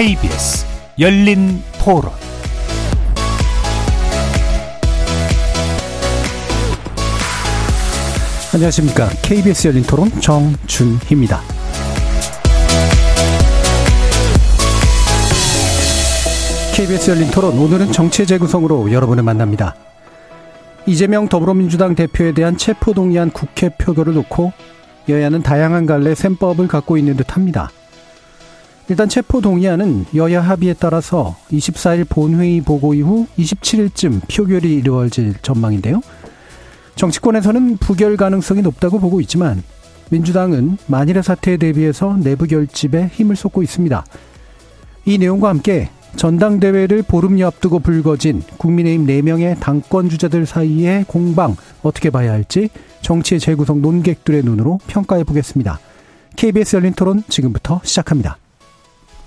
KBS 열린 토론 안녕하십니까. KBS 열린 토론 정준희입니다. KBS 열린 토론 오늘은 정치 재구성으로 여러분을 만납니다. 이재명 더불어민주당 대표에 대한 체포동의안 국회 표결을 놓고 여야는 다양한 갈래 셈법을 갖고 있는 듯합니다. 일단 체포 동의안은 여야 합의에 따라서 24일 본회의 보고 이후 27일쯤 표결이 이루어질 전망인데요. 정치권에서는 부결 가능성이 높다고 보고 있지만 민주당은 만일의 사태에 대비해서 내부 결집에 힘을 쏟고 있습니다. 이 내용과 함께 전당대회를 보름여 앞두고 불거진 국민의힘 4명의 당권 주자들 사이의 공방 어떻게 봐야 할지 정치의 재구성 논객들의 눈으로 평가해 보겠습니다. KBS 열린 토론 지금부터 시작합니다.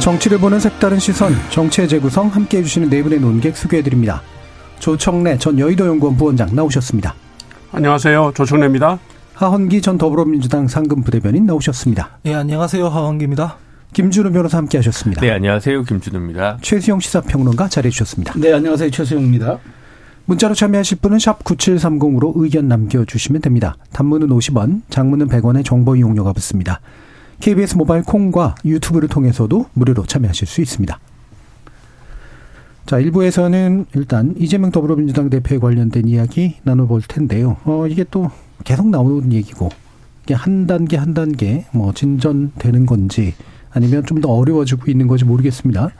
정치를 보는 색다른 시선, 정치의 재구성 함께 해 주시는 네 분의 논객 소개해 드립니다. 조청래 전 여의도 연구원 부원장 나오셨습니다. 안녕하세요. 조청래입니다. 하헌기 전 더불어민주당 상금 부대변인 나오셨습니다. 예, 안녕하세요. 하헌기입니다. 김준우 변호사 함께 하셨습니다. 네, 안녕하세요. 김준우입니다. 최수영 시사평론가 자리해 주셨습니다. 네, 안녕하세요. 최수영입니다. 문자로 참여하실 분은 샵 9730으로 의견 남겨주시면 됩니다. 단문은 50원, 장문은 100원의 정보 이용료가 붙습니다. KBS 모바일 콩과 유튜브를 통해서도 무료로 참여하실 수 있습니다. 자, 1부에서는 일단 이재명 더불어민주당 대표에 관련된 이야기 나눠볼 텐데요. 어, 이게 또 계속 나오는 얘기고, 이게 한 단계 한 단계 뭐 진전되는 건지 아니면 좀 더 어려워지고 있는 건지 모르겠습니다.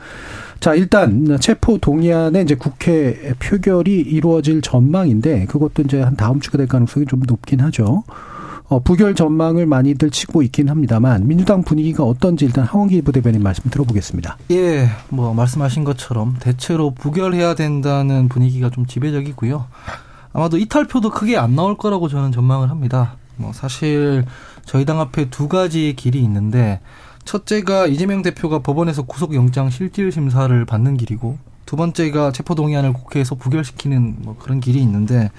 자, 일단 체포 동의안에 이제 국회 표결이 이루어질 전망인데 그것도 이제 한 다음 주가 될 가능성이 좀 높긴 하죠. 어, 부결 전망을 많이들 치고 있긴 합니다만 민주당 분위기가 어떤지 일단 하원기 부대변인 말씀 들어보겠습니다. 예, 뭐 말씀하신 것처럼 대체로 부결해야 된다는 분위기가 좀 지배적이고요. 아마도 이탈표도 크게 안 나올 거라고 저는 전망을 합니다. 뭐 사실 저희 당 앞에 두 가지 길이 있는데 첫째가 이재명 대표가 법원에서 구속영장 실질 심사를 받는 길이고 두 번째가 체포동의안을 국회에서 부결시키는 뭐 그런 길이 있는데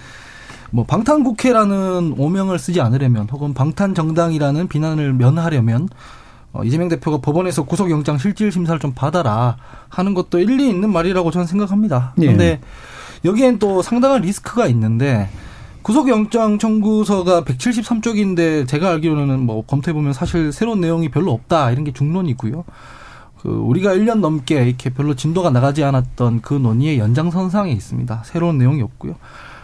뭐 방탄국회라는 오명을 쓰지 않으려면 혹은 방탄정당이라는 비난을 면하려면 어, 이재명 대표가 법원에서 구속영장 실질 심사를 좀 받아라 하는 것도 일리 있는 말이라고 저는 생각합니다. 그런데 예. 여기엔 또 상당한 리스크가 있는데 구속영장 청구서가 173쪽인데 제가 알기로는 뭐 검토해 보면 사실 새로운 내용이 별로 없다 이런 게 중론이고요. 그 우리가 1년 넘게 이렇게 별로 진도가 나가지 않았던 그 논의의 연장선상에 있습니다. 새로운 내용이 없고요.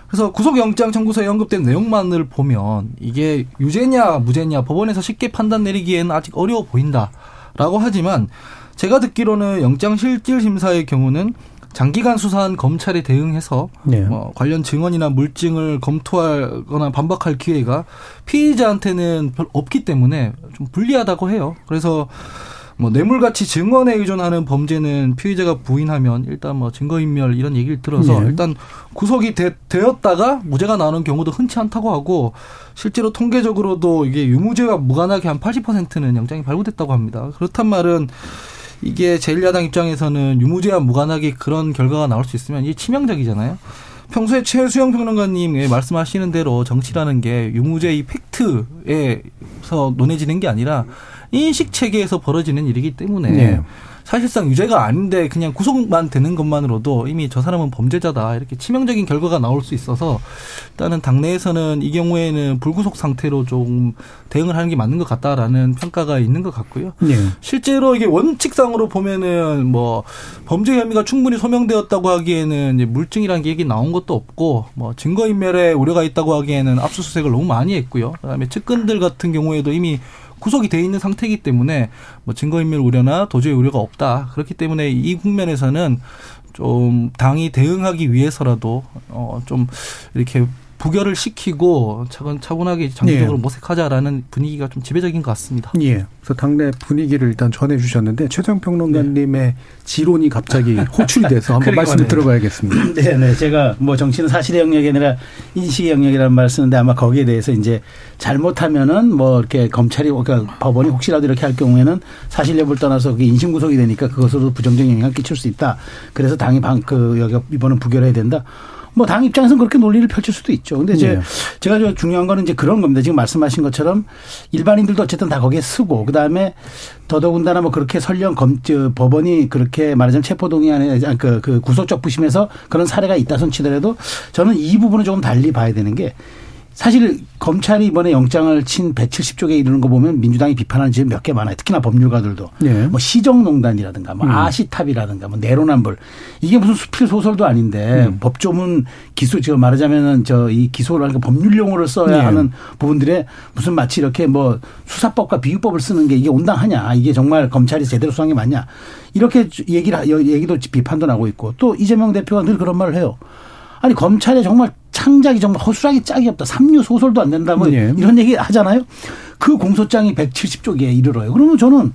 그래서 구속영장 청구서에 언급된 내용만을 보면 이게 유죄냐 무죄냐 법원에서 쉽게 판단 내리기에는 아직 어려워 보인다라고 하지만 제가 듣기로는 영장 실질 심사의 경우는 장기간 수사한 검찰에 대응해서 네. 뭐 관련 증언이나 물증을 검토하거나 반박할 기회가 피의자한테는 별 없기 때문에 좀 불리하다고 해요. 그래서 뭐 뇌물같이 증언에 의존하는 범죄는 피의자가 부인하면 일단 뭐 증거인멸 이런 얘기를 들어서 네. 일단 구속이 되, 되었다가 무죄가 나오는 경우도 흔치 않다고 하고 실제로 통계적으로도 이게 유무죄와 무관하게 한 80%는 영장이 발부됐다고 합니다. 그렇단 말은 이게 제1야당 입장에서는 유무죄와 무관하게 그런 결과가 나올 수 있으면 이게 치명적이잖아요. 평소에 최수영 평론가님 말씀하시는 대로 정치라는 게 유무죄 이 팩트에서 논해지는 게 아니라 인식 체계에서 벌어지는 일이기 때문에 네. 사실상 유죄가 아닌데 그냥 구속만 되는 것만으로도 이미 저 사람은 범죄자다 이렇게 치명적인 결과가 나올 수 있어서 일단은 당내에서는 이 경우에는 불구속 상태로 좀 대응을 하는 게 맞는 것 같다라는 평가가 있는 것 같고요. 네. 실제로 이게 원칙상으로 보면은 뭐 범죄 혐의가 충분히 소명되었다고 하기에는 이제 물증이라는 게 얘기 나온 것도 없고 뭐 증거 인멸에 우려가 있다고 하기에는 압수수색을 너무 많이 했고요. 그다음에 측근들 같은 경우에도 이미 구속이 돼 있는 상태이기 때문에 뭐 증거인멸 우려나 도저히 우려가 없다. 그렇기 때문에 이 국면에서는 좀 당이 대응하기 위해서라도 어 좀 이렇게 부결을 시키고 차근 차분하게 장기적으로 예. 모색하자라는 분위기가 좀 지배적인 것 같습니다. 예. 그래서 당내 분위기를 일단 전해 주셨는데 최정 평론가님의 네. 지론이 갑자기 호출이 돼서 한번 말씀을 들어봐야겠습니다. 네, 네. 제가 뭐 정치는 사실의 영역이 아니라 인식의 영역이라는 말을 쓰는데 아마 거기에 대해서 이제 잘못하면은 뭐 이렇게 검찰이 그러니까 법원이 혹시라도 이렇게 할 경우에는 사실 여부를 떠나서 그게 인신 구속이 되니까 그것으로 부정적 영향을 끼칠 수 있다. 그래서 당이 방그 여기 이번은 부결해야 된다. 뭐 당 입장에서는 그렇게 논리를 펼칠 수도 있죠. 근데 이제 네. 제가 중요한 거는 이제 그런 겁니다. 지금 말씀하신 것처럼 일반인들도 어쨌든 다 거기에 쓰고 그다음에 더더군다나 뭐 그렇게 설령 검, 저, 법원이 그렇게 말하자면 체포동의안에 그, 그 구속적 부심에서 그런 사례가 있다 손 치더라도 저는 이 부분을 조금 달리 봐야 되는 게 사실 검찰이 이번에 영장을 친 170쪽에 이르는 거 보면 민주당이 비판하는 지점 몇 개 많아요. 특히나 법률가들도. 네. 뭐 시정농단이라든가 뭐 음. 아시탑이라든가 뭐 내로남불. 이게 무슨 수필 소설도 아닌데 음. 법조문 기소 지금 말하자면은 저 이 기소를 하니까 법률 용어를 써야 네. 하는 부분들에 무슨 마치 이렇게 뭐 수사법과 비유법을 쓰는 게 이게 온당하냐. 이게 정말 검찰이 제대로 수사한 게 맞냐. 이렇게 얘기를 얘기도 비판도 나고 있고 또 이재명 대표가 늘 그런 말을 해요. 아니 검찰에 정말 창작이 정말 허술하게 짝이 없다. 삼류 소설도 안 된다. 뭐 네. 이런 얘기 하잖아요. 그 공소장이 170쪽에 이르러요. 그러면 저는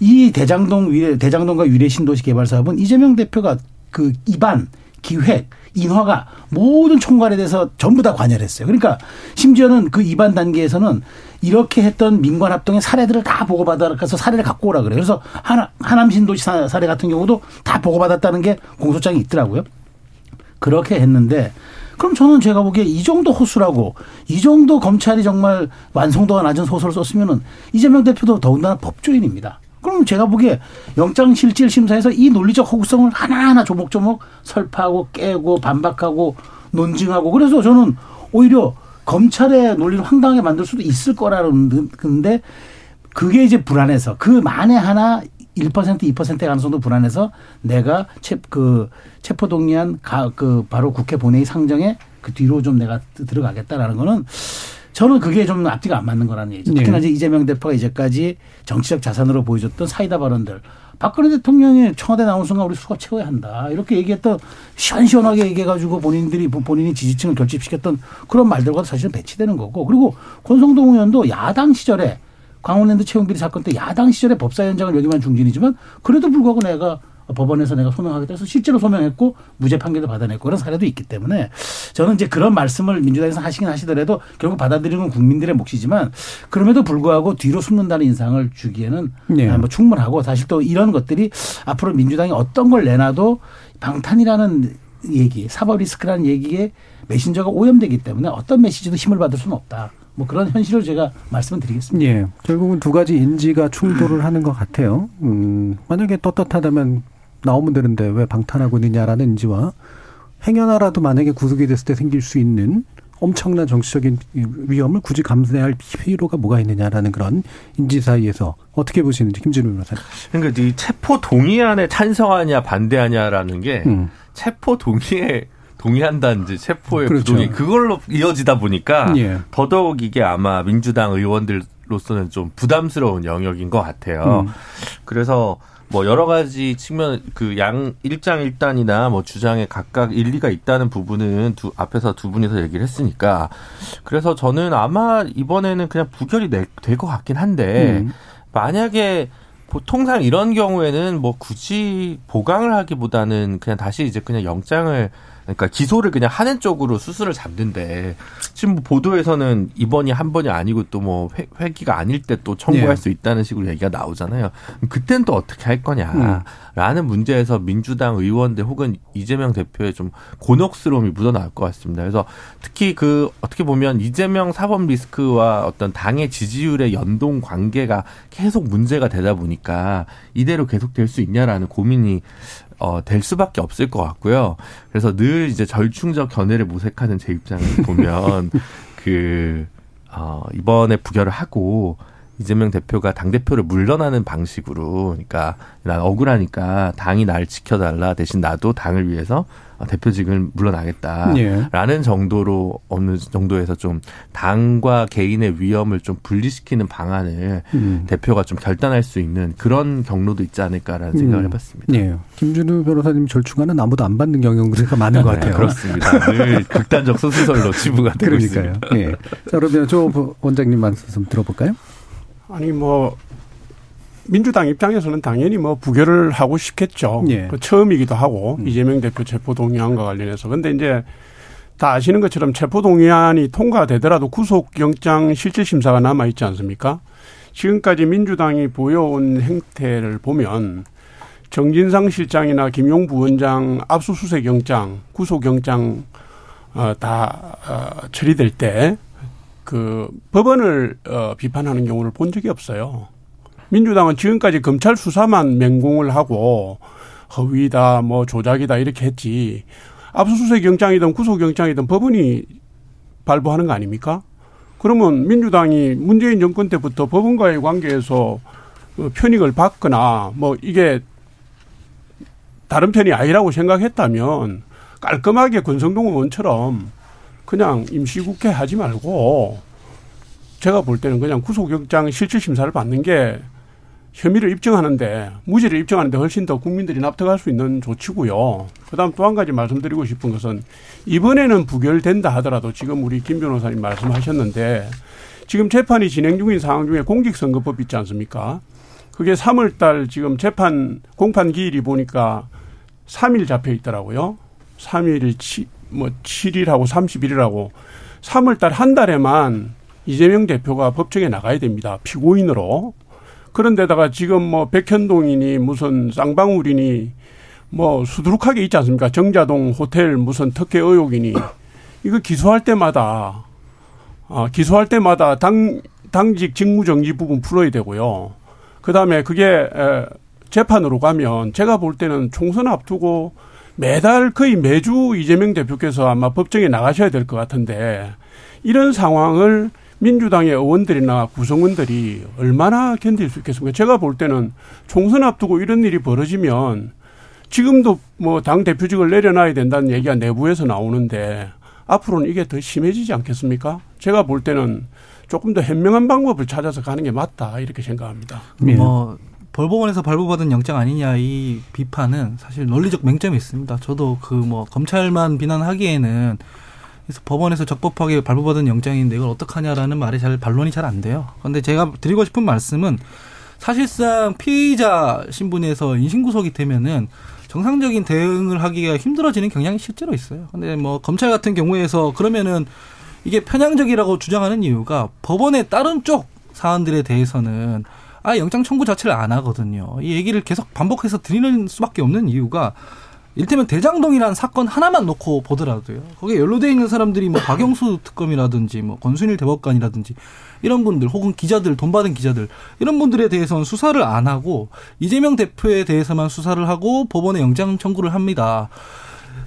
이 대장동 위례 대장동과 위례 신도시 개발 사업은 이재명 대표가 그 입안 기획 인허가 모든 총괄에 대해서 전부 다 관여를 했어요. 그러니까 심지어는 그 입안 단계에서는 이렇게 했던 민관 합동의 사례들을 다 보고받아서 사례를 갖고 오라 그래요. 그래서 하나 하남 신도시 사례 같은 경우도 다 보고받았다는 게 공소장이 있더라고요. 그렇게 했는데 그럼 저는 제가 보기에 이 정도 호수라고 이 정도 검찰이 정말 완성도가 낮은 소설을 썼으면은 이재명 대표도 더군다나 법조인입니다. 그럼 제가 보기에 영장실질심사에서 이 논리적 허구성을 하나하나 조목조목 설파하고 깨고 반박하고 논증하고 그래서 저는 오히려 검찰의 논리를 황당하게 만들 수도 있을 거라는 근데 그게 이제 불안해서 그 만에 하나 1% 2%의 가능성도 불안해서 내가 체, 그 체포 동의안 가, 그 바로 국회 본회의 상정에 그 뒤로 좀 내가 들어가겠다라는 거는 저는 그게 좀 앞뒤가 안 맞는 거라는 얘기죠. 특히나 네. 이재명 대표가 이제까지 정치적 자산으로 보여줬던 사이다 발언들. 박근혜 대통령이 청와대 나온 순간 우리 수갑 채워야 한다. 이렇게 얘기했던 시원시원하게 얘기해가지고 본인들이 본인이 지지층을 결집시켰던 그런 말들과 사실은 배치되는 거고. 그리고 권성동 의원도 야당 시절에 광운랜드 채용비리 사건 때 야당 시절에 법사위원장을 여기만 중진이지만 그래도 불구하고 내가 법원에서 내가 소명하겠다 해서 실제로 소명했고 무죄 판결도 받아냈고 그런 사례도 있기 때문에 저는 이제 그런 말씀을 민주당에서 하시긴 하시더라도 결국 받아들이는 건 국민들의 몫이지만 그럼에도 불구하고 뒤로 숨는다는 인상을 주기에는 네. 뭐 충분하고 사실 또 이런 것들이 앞으로 민주당이 어떤 걸 내놔도 방탄이라는 얘기, 사법 리스크라는 얘기에 메신저가 오염되기 때문에 어떤 메시지도 힘을 받을 수는 없다. 뭐 그런 현실을 제가 말씀을 드리겠습니다. 예. 결국은 두 가지 인지가 충돌을 하는 것 같아요. 음, 만약에 떳떳하다면 나오면 되는데 왜 방탄하고 있느냐라는 인지와 행여나라도 만약에 구속이 됐을 때 생길 수 있는 엄청난 정치적인 위험을 굳이 감내할 수 필요가 뭐가 있느냐라는 그런 인지 사이에서 어떻게 보시는지 김진우 변호사님. 그러니까 이 체포 동의안에 찬성하냐 반대하냐라는 게 음. 체포 동의에 동의한다든지 체포의 그렇죠. 부동의 그걸로 이어지다 보니까 예. 더더욱 이게 아마 민주당 의원들로서는 좀 부담스러운 영역인 것 같아요. 음. 그래서 뭐 여러 가지 측면 그 양 일장일단이나 뭐 주장에 각각 일리가 있다는 부분은 두 앞에서 두 분이서 얘기를 했으니까 그래서 저는 아마 이번에는 그냥 부결이 될 것 같긴 한데 음. 만약에 보통상 이런 경우에는 뭐 굳이 보강을 하기보다는 그냥 다시 이제 그냥 영장을 그러니까 기소를 그냥 하는 쪽으로 수술을 잡는데 지금 뭐 보도에서는 이번이 한 번이 아니고 또 뭐 회기가 아닐 때 또 청구할 네. 수 있다는 식으로 얘기가 나오잖아요. 그땐 또 어떻게 할 거냐라는 음. 문제에서 민주당 의원들 혹은 이재명 대표의 좀 곤혹스러움이 묻어나올 것 같습니다. 그래서 특히 그 어떻게 보면 이재명 사법 리스크와 어떤 당의 지지율의 연동 관계가 계속 문제가 되다 보니까 이대로 계속될 수 있냐라는 고민이 어, 될 수밖에 없을 것 같고요. 그래서 늘 이제 절충적 견해를 모색하는 제 입장을 보면 그 어, 이번에 부결을 하고 이재명 대표가 당 대표를 물러나는 방식으로, 그러니까 난 억울하니까 당이 날 지켜달라 대신 나도 당을 위해서 대표직을 물러나겠다라는 예. 정도로 어느 정도에서 좀 당과 개인의 위험을 좀 분리시키는 방안을 음. 대표가 좀 결단할 수 있는 그런 경로도 있지 않을까라는 생각을 음. 해봤습니다. 예. 김준우 변호사님 절충안은 아무도 안 받는 경향들가 많은 것 네, 같아요. 그렇습니다. 늘 극단적 소수설로 치부가 되고 그러니까요. 있습니다. 예. 자, 그러면 조 원장님 말씀 들어볼까요? 아니 뭐 민주당 입장에서는 당연히 뭐 부결을 하고 싶겠죠. 예. 그 처음이기도 하고 음. 이재명 대표 체포 동의안과 관련해서. 근데 이제 다 아시는 것처럼 체포 동의안이 통과되더라도 구속영장 실질 심사가 남아 있지 않습니까? 지금까지 민주당이 보여온 행태를 보면 정진상 실장이나 김용 부원장 압수수색 영장, 구속 영장 어, 다 어, 처리될 때 그 법원을 어, 비판하는 경우를 본 적이 없어요. 민주당은 지금까지 검찰 수사만 맹공을 하고 허위다, 뭐 조작이다 이렇게 했지. 압수수색 영장이든 구속 영장이든 법원이 발부하는 거 아닙니까? 그러면 민주당이 문재인 정권 때부터 법원과의 관계에서 그 편익을 받거나 뭐 이게 다른 편이 아니라고 생각했다면 깔끔하게 권성동 의원처럼 그냥 임시국회 하지 말고 제가 볼 때는 그냥 구속영장 실질심사를 받는 게 혐의를 입증하는데 무죄를 입증하는데 훨씬 더 국민들이 납득할 수 있는 조치고요. 그다음 또 한 가지 말씀드리고 싶은 것은 이번에는 부결된다 하더라도 지금 우리 김 변호사님 말씀하셨는데 지금 재판이 진행 중인 상황 중에 공직선거법 있지 않습니까? 그게 3월 달 지금 재판 공판 기일이 보니까 3일 잡혀 있더라고요. 3일 치, 뭐 7일하고 31일하고 3월 달 한 달에만 이재명 대표가 법정에 나가야 됩니다. 피고인으로. 그런데다가 지금 뭐 백현동이니 무슨 쌍방울이니 뭐 수두룩하게 있지 않습니까? 정자동 호텔 무슨 특혜 의혹이니 이거 기소할 때마다 아, 기소할 때마다 당 당직 직무정지 부분 풀어야 되고요. 그다음에 그게 에, 재판으로 가면 제가 볼 때는 총선 앞두고 매달 거의 매주 이재명 대표께서 아마 법정에 나가셔야 될 것 같은데 이런 상황을 민주당의 의원들이나 구성원들이 얼마나 견딜 수 있겠습니까? 제가 볼 때는 총선 앞두고 이런 일이 벌어지면 지금도 뭐 당 대표직을 내려놔야 된다는 얘기가 내부에서 나오는데 앞으로는 이게 더 심해지지 않겠습니까? 제가 볼 때는 조금 더 현명한 방법을 찾아서 가는 게 맞다 이렇게 생각합니다. 예. 뭐 벌법원에서 발부받은 영장 아니냐 이 비판은 사실 논리적 맹점이 있습니다. 저도 그 뭐 검찰만 비난하기에는 그래서 법원에서 적법하게 발부받은 영장인데 이걸 어떡하냐라는 말이 잘 반론이 잘 안 돼요. 그런데 제가 드리고 싶은 말씀은 사실상 피의자 신분에서 인신구속이 되면은 정상적인 대응을 하기가 힘들어지는 경향이 실제로 있어요. 근데 뭐 검찰 같은 경우에서 그러면은 이게 편향적이라고 주장하는 이유가 법원의 다른 쪽 사안들에 대해서는 아 영장 청구 자체를 안 하거든요. 이 얘기를 계속 반복해서 드리는 수밖에 없는 이유가 일테면 대장동이라는 사건 하나만 놓고 보더라도요. 거기에 연루돼 있는 사람들이 뭐 박영수 특검이라든지 뭐 권순일 대법관이라든지 이런 분들 혹은 기자들 돈 받은 기자들 이런 분들에 대해서는 수사를 안 하고 이재명 대표에 대해서만 수사를 하고 법원에 영장 청구를 합니다.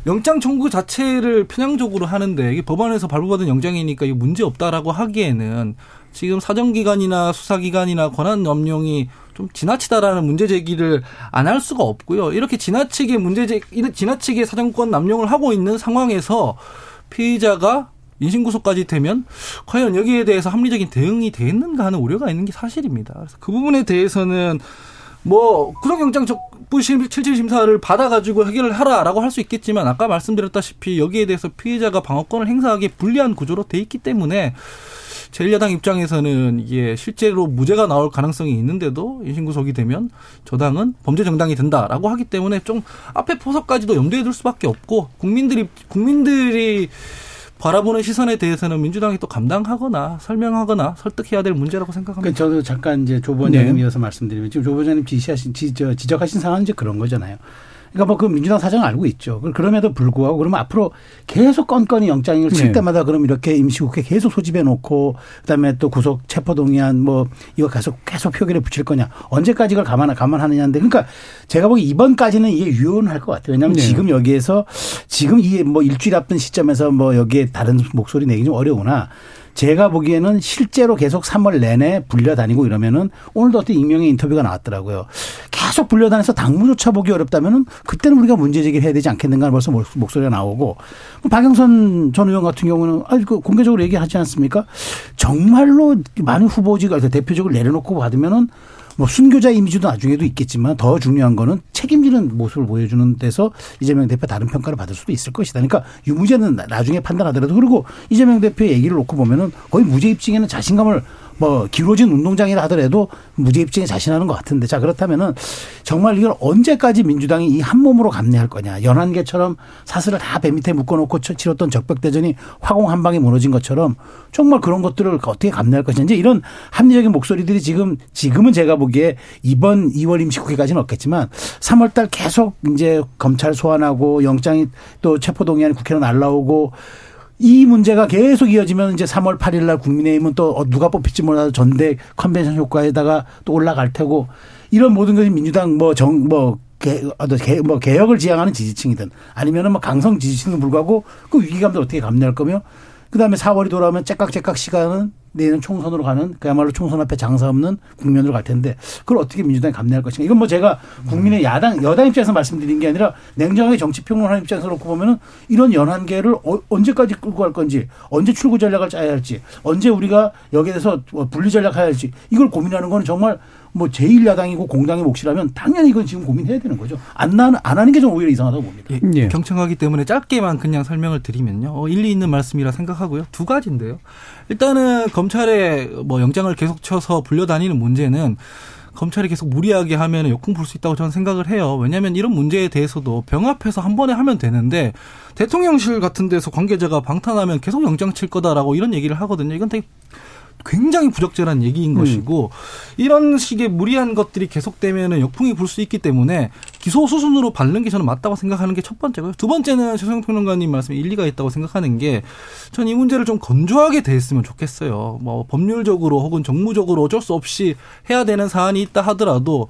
영장 청구 자체를 편향적으로 하는데 이게 법원에서 발부받은 영장이니까 이게 문제 없다라고 하기에는 지금 사정기관이나 수사기관이나 권한 남용이 좀 지나치다라는 문제 제기를 안 할 수가 없고요. 이렇게 지나치게 문제 제 지나치게 사정권 남용을 하고 있는 상황에서 피의자가 인신구속까지 되면 과연 여기에 대해서 합리적인 대응이 되는가 하는 우려가 있는 게 사실입니다. 그래서 그 부분에 대해서는 뭐 구속영장 적부 칠칠 심사를 받아가지고 해결을 하라라고 할 수 있겠지만 아까 말씀드렸다시피 여기에 대해서 피해자가 방어권을 행사하기 불리한 구조로 돼 있기 때문에 제1야당 입장에서는 이게 실제로 무죄가 나올 가능성이 있는데도 인신구속이 되면 저당은 범죄 정당이 된다라고 하기 때문에 좀 앞에 포석까지도 염두에 둘 수밖에 없고 국민들이 국민들이 바라보는 시선에 대해서는 민주당이 또 감당하거나 설명하거나 설득해야 될 문제라고 생각합니다. 그러니까 저도 잠깐 이제 조 원장님 네. 이어서 말씀드리면 지금 조 원장님 지시하신 지, 적하신 상황은 이제 그런 거잖아요. 그러니까 뭐 그 민주당 사정을 알고 있죠. 그럼에도 불구하고 그러면 앞으로 계속 건건이 영장을 칠 네. 때마다 그럼 이렇게 임시국회 계속 소집해 놓고 그다음에 또 구속 체포 동의안 뭐 이거 계속 계속 표결에 붙일 거냐 언제까지 이걸 감안 감안하느냐인데 그러니까 제가 보기 이번까지는 이게 유효할 것 같아요. 왜냐하면 네. 지금 여기에서 지금 이 뭐 일주일 앞둔 시점에서 뭐 여기에 다른 목소리 내기 좀 어려우나 제가 보기에는 실제로 계속 3월 내내 불려다니고 이러면은 오늘도 어떤 익명의 인터뷰가 나왔더라고요. 계속 불려다녀서 당무조차 보기 어렵다면은 그때는 우리가 문제 제기를 해야 되지 않겠는가 벌써 목소리가 나오고 뭐 박영선 전 의원 같은 경우는 아주 그 공개적으로 얘기하지 않습니까? 정말로 많은 후보지가 대표적으로 내려놓고 받으면은 뭐 순교자 이미지도 나중에도 있겠지만 더 중요한 거는 책임지는 모습을 보여주는 데서 이재명 대표 다른 평가를 받을 수도 있을 것이다. 그러니까 유무죄는 나중에 판단하더라도 그리고 이재명 대표의 얘기를 놓고 보면은 거의 무죄 입증에는 자신감을 뭐 기울어진 운동장이라 하더라도 무죄 입증에 자신하는 것 같은데. 자 그렇다면은 정말 이걸 언제까지 민주당이 이 한 몸으로 감내할 거냐. 연한계처럼 사슬을 다 배 밑에 묶어놓고 치렀던 적벽대전이 화공 한 방에 무너진 것처럼 정말 그런 것들을 어떻게 감내할 이제 이런 합리적인 목소리들이 지금 지금은 제가 보기에 이번 2월 임시국회까지는 없겠지만 3월달 계속 이제 검찰 소환하고 영장이 또 체포동의안이 국회로 날라오고 이 문제가 계속 이어지면 이제 3월 8일 날 국민의힘은 또 어, 누가 뽑힐지 몰라도 전대 컨벤션 효과에다가 또 올라갈 테고 이런 모든 것이 민주당 뭐 정뭐 개, 뭐 개혁을 지향하는 지지층이든 아니면은 뭐 강성 지지층도 불구하고 그 위기감도 어떻게 감내할 거며 그다음에 4월이 돌아오면 째깍째깍 시간은 내년 총선으로 가는 그야말로 총선 앞에 장사 없는 국면으로 갈 텐데 그걸 어떻게 민주당이 감내할 것인가. 이건 뭐 제가 국민의 야당, 여당 입장에서 말씀드린 게 아니라 냉정하게 정치 평론하는 입장에서 놓고 보면은 이런 연한계를 어, 언제까지 끌고 갈 건지 언제 출구 전략을 짜야 할지 언제 우리가 여기에 대해서 뭐 분리 전략해야 할지 이걸 고민하는 거는 정말 뭐 제1야당이고 공당의 몫이라면 당연히 이건 지금 고민해야 되는 거죠. 안, 나, 안 하는 게 좀 오히려 이상하다고 봅니다. 예, 예. 경청하기 때문에 짧게만 그냥 설명을 드리면요. 어, 일리 있는 말씀이라 생각하고요. 두 가지인데요. 일단은 검찰에 뭐 영장을 계속 쳐서 불려다니는 문제는 검찰이 계속 무리하게 하면 역풍 불 수 있다고 저는 생각을 해요. 왜냐하면 이런 문제에 대해서도 병합해서 한 번에 하면 되는데 대통령실 같은 데서 관계자가 방탄하면 계속 영장 칠 거다라고 이런 얘기를 하거든요. 이건 되게 굉장히 부적절한 얘기인 음. 것이고 이런 식의 무리한 것들이 계속되면 역풍이 불 수 있기 때문에 기소 수순으로 밟는 게 저는 맞다고 생각하는 게 첫 번째고요. 두 번째는 최성 평론가님 말씀에 일리가 있다고 생각하는 게 전 이 문제를 좀 건조하게 대했으면 좋겠어요. 뭐 법률적으로 혹은 정무적으로 어쩔 수 없이 해야 되는 사안이 있다 하더라도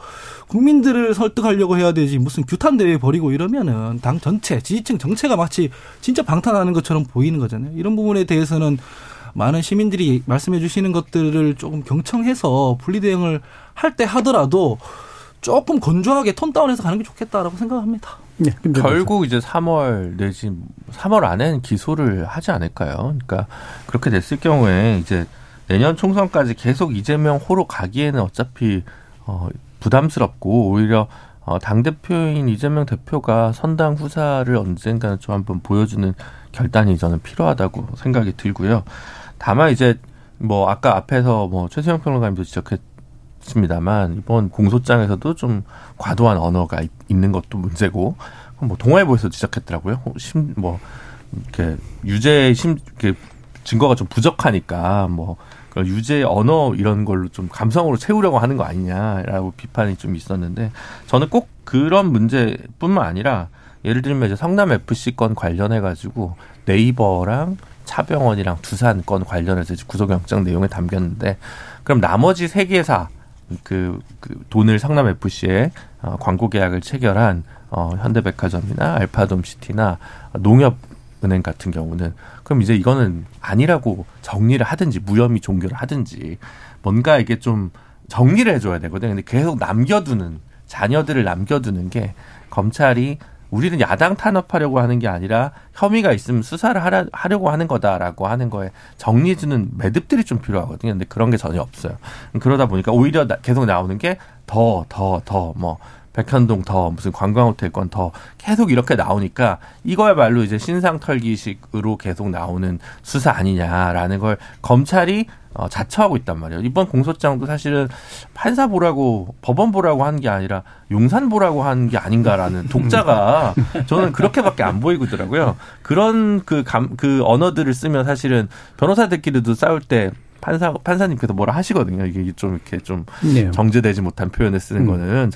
국민들을 설득하려고 해야 되지 무슨 규탄 대회 벌이고 이러면은 당 전체 지지층 정체가 마치 진짜 방탄하는 것처럼 보이는 거잖아요. 이런 부분에 대해서는 많은 시민들이 말씀해 주시는 것들을 조금 경청해서 분리 대응을 할 때 하더라도 조금 건조하게 톤 다운해서 가는 게 좋겠다라고 생각합니다. 네, 결국 이제 3월 내지 3월 안에는 기소를 하지 않을까요? 그러니까 그렇게 됐을 경우에 이제 내년 총선까지 계속 이재명 호로 가기에는 어차피 어 부담스럽고 오히려 어, 당대표인 이재명 대표가 선당 후사를 언젠가는 좀 한번 보여주는 결단이 저는 필요하다고 생각이 들고요. 다만 이제 뭐 아까 앞에서 뭐 최수영 평론가님도 지적했습니다만 이번 공소장에서도 좀 과도한 언어가 있는 것도 문제고 뭐 동아일보에서 지적했더라고요. 심뭐 이렇게 유죄 심 이렇게 증거가 좀 부족하니까 뭐 유죄 언어 이런 걸로 좀 감성으로 채우려고 하는 거 아니냐라고 비판이 좀 있었는데 저는 꼭 그런 문제뿐만 아니라 예를 들면 이제 성남 FC 건 관련해 가지고 네이버랑 차병원이랑 두산 건 관련해서 구속영장 내용에 담겼는데 그럼 나머지 세 개사 그, 그 돈을 성남 FC에 어, 광고 계약을 체결한 어, 현대백화점이나 알파돔시티나 농협은행 같은 경우는 그럼 이제 이거는 아니라고 정리를 하든지 무혐의 종결을 하든지 뭔가 이게 좀 정리를 해줘야 되거든요. 근데 계속 남겨두는 자녀들을 남겨두는 게 검찰이 우리는 야당 탄압하려고 하는 게 아니라 혐의가 있으면 수사를 하려, 하려고 하는 거다라고 하는 거에 정리해주는 매듭들이 좀 필요하거든요. 근데 그런 게 전혀 없어요. 그러다 보니까 오히려 계속 나오는 게 더, 더, 더, 뭐, 백현동 더 무슨 관광 호텔 건더 계속 이렇게 나오니까 이거야말로 이제 신상 털기식으로 계속 나오는 수사 아니냐라는 걸 검찰이 어, 자처하고 있단 말이에요. 이번 공소장도 사실은 판사 보라고 법원 보라고 한 게 아니라 용산 보라고 한 게 아닌가라는 독자가 저는 그렇게밖에 안 보이고 있더라고요. 그런 그 감, 그 언어들을 쓰면 사실은 변호사들끼리도 싸울 때 판사 판사님께서 뭐라 하시거든요. 이게 좀 이렇게 좀 네. 정제되지 못한 표현을 쓰는 음. 거는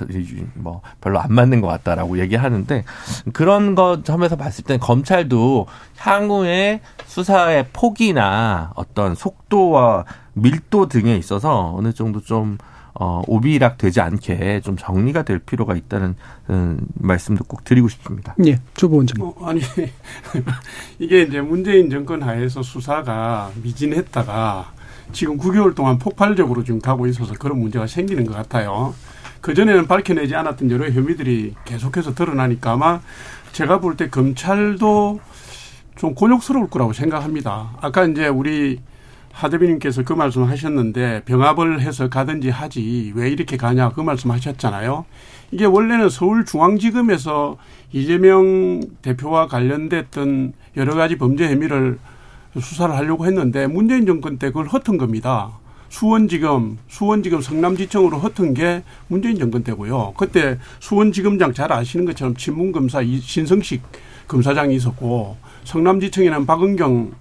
뭐 별로 안 맞는 것 같다라고 얘기하는데 그런 것 점에서 봤을 때 검찰도 향후에 수사의 폭이나 어떤 속도와 밀도 등에 있어서 어느 정도 좀 어, 오비락 되지 않게 좀 정리가 될 필요가 있다는 음, 말씀도 꼭 드리고 싶습니다. 예, 주보 원장님. 어, 아니 이게 이제 문재인 정권 하에서 수사가 미진했다가 지금 9개월 동안 폭발적으로 지금 가고 있어서 그런 문제가 생기는 것 같아요. 그전에는 밝혀내지 않았던 여러 혐의들이 계속해서 드러나니까 아마 제가 볼 때 검찰도 좀 곤욕스러울 거라고 생각합니다. 아까 이제 우리 하대비님께서 그 말씀 하셨는데 병합을 해서 가든지 하지 왜 이렇게 가냐 그 말씀 하셨잖아요. 이게 원래는 서울중앙지검에서 이재명 대표와 관련됐던 여러 가지 범죄 혐의를 수사를 하려고 했는데 문재인 정권 때 그걸 허튼 겁니다. 수원지검, 수원지검 성남지청으로 허튼 게 문재인 정권 때고요. 그때 수원지검장 잘 아시는 것처럼 친문검사 신성식 검사장이 있었고 성남지청에는 박은경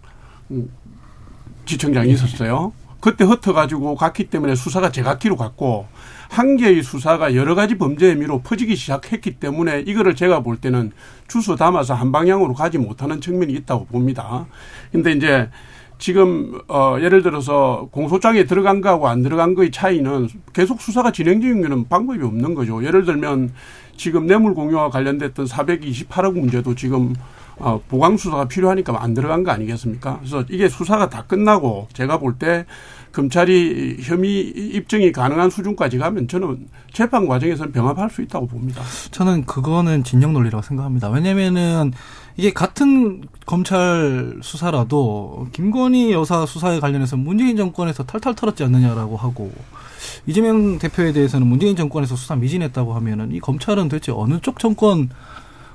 지청장이 있었어요. 그때 흩어가지고 갔기 때문에 수사가 제각기로 갔고 한 개의 수사가 여러 가지 범죄 혐의로 퍼지기 시작했기 때문에 이거를 제가 볼 때는 주소 담아서 한 방향으로 가지 못하는 측면이 있다고 봅니다. 근데 이제 지금 어 예를 들어서 공소장에 들어간 거하고 안 들어간 거의 차이는 계속 수사가 진행 중이면 방법이 없는 거죠. 예를 들면 지금 뇌물 공유와 관련됐던 428억 문제도 지금 어, 보강 수사가 필요하니까 안 들어간 거 아니겠습니까? 그래서 이게 수사가 다 끝나고 제가 볼때 검찰이 혐의 입증이 가능한 수준까지 가면 저는 재판 과정에서는 병합할 수 있다고 봅니다. 저는 그거는 진영 논리라고 생각합니다. 왜냐면은 이게 같은 검찰 수사라도 김건희 여사 수사에 관련해서 문재인 정권에서 탈탈 털었지 않느냐라고 하고 이재명 대표에 대해서는 문재인 정권에서 수사 미진했다고 하면은 이 검찰은 도대체 어느 쪽 정권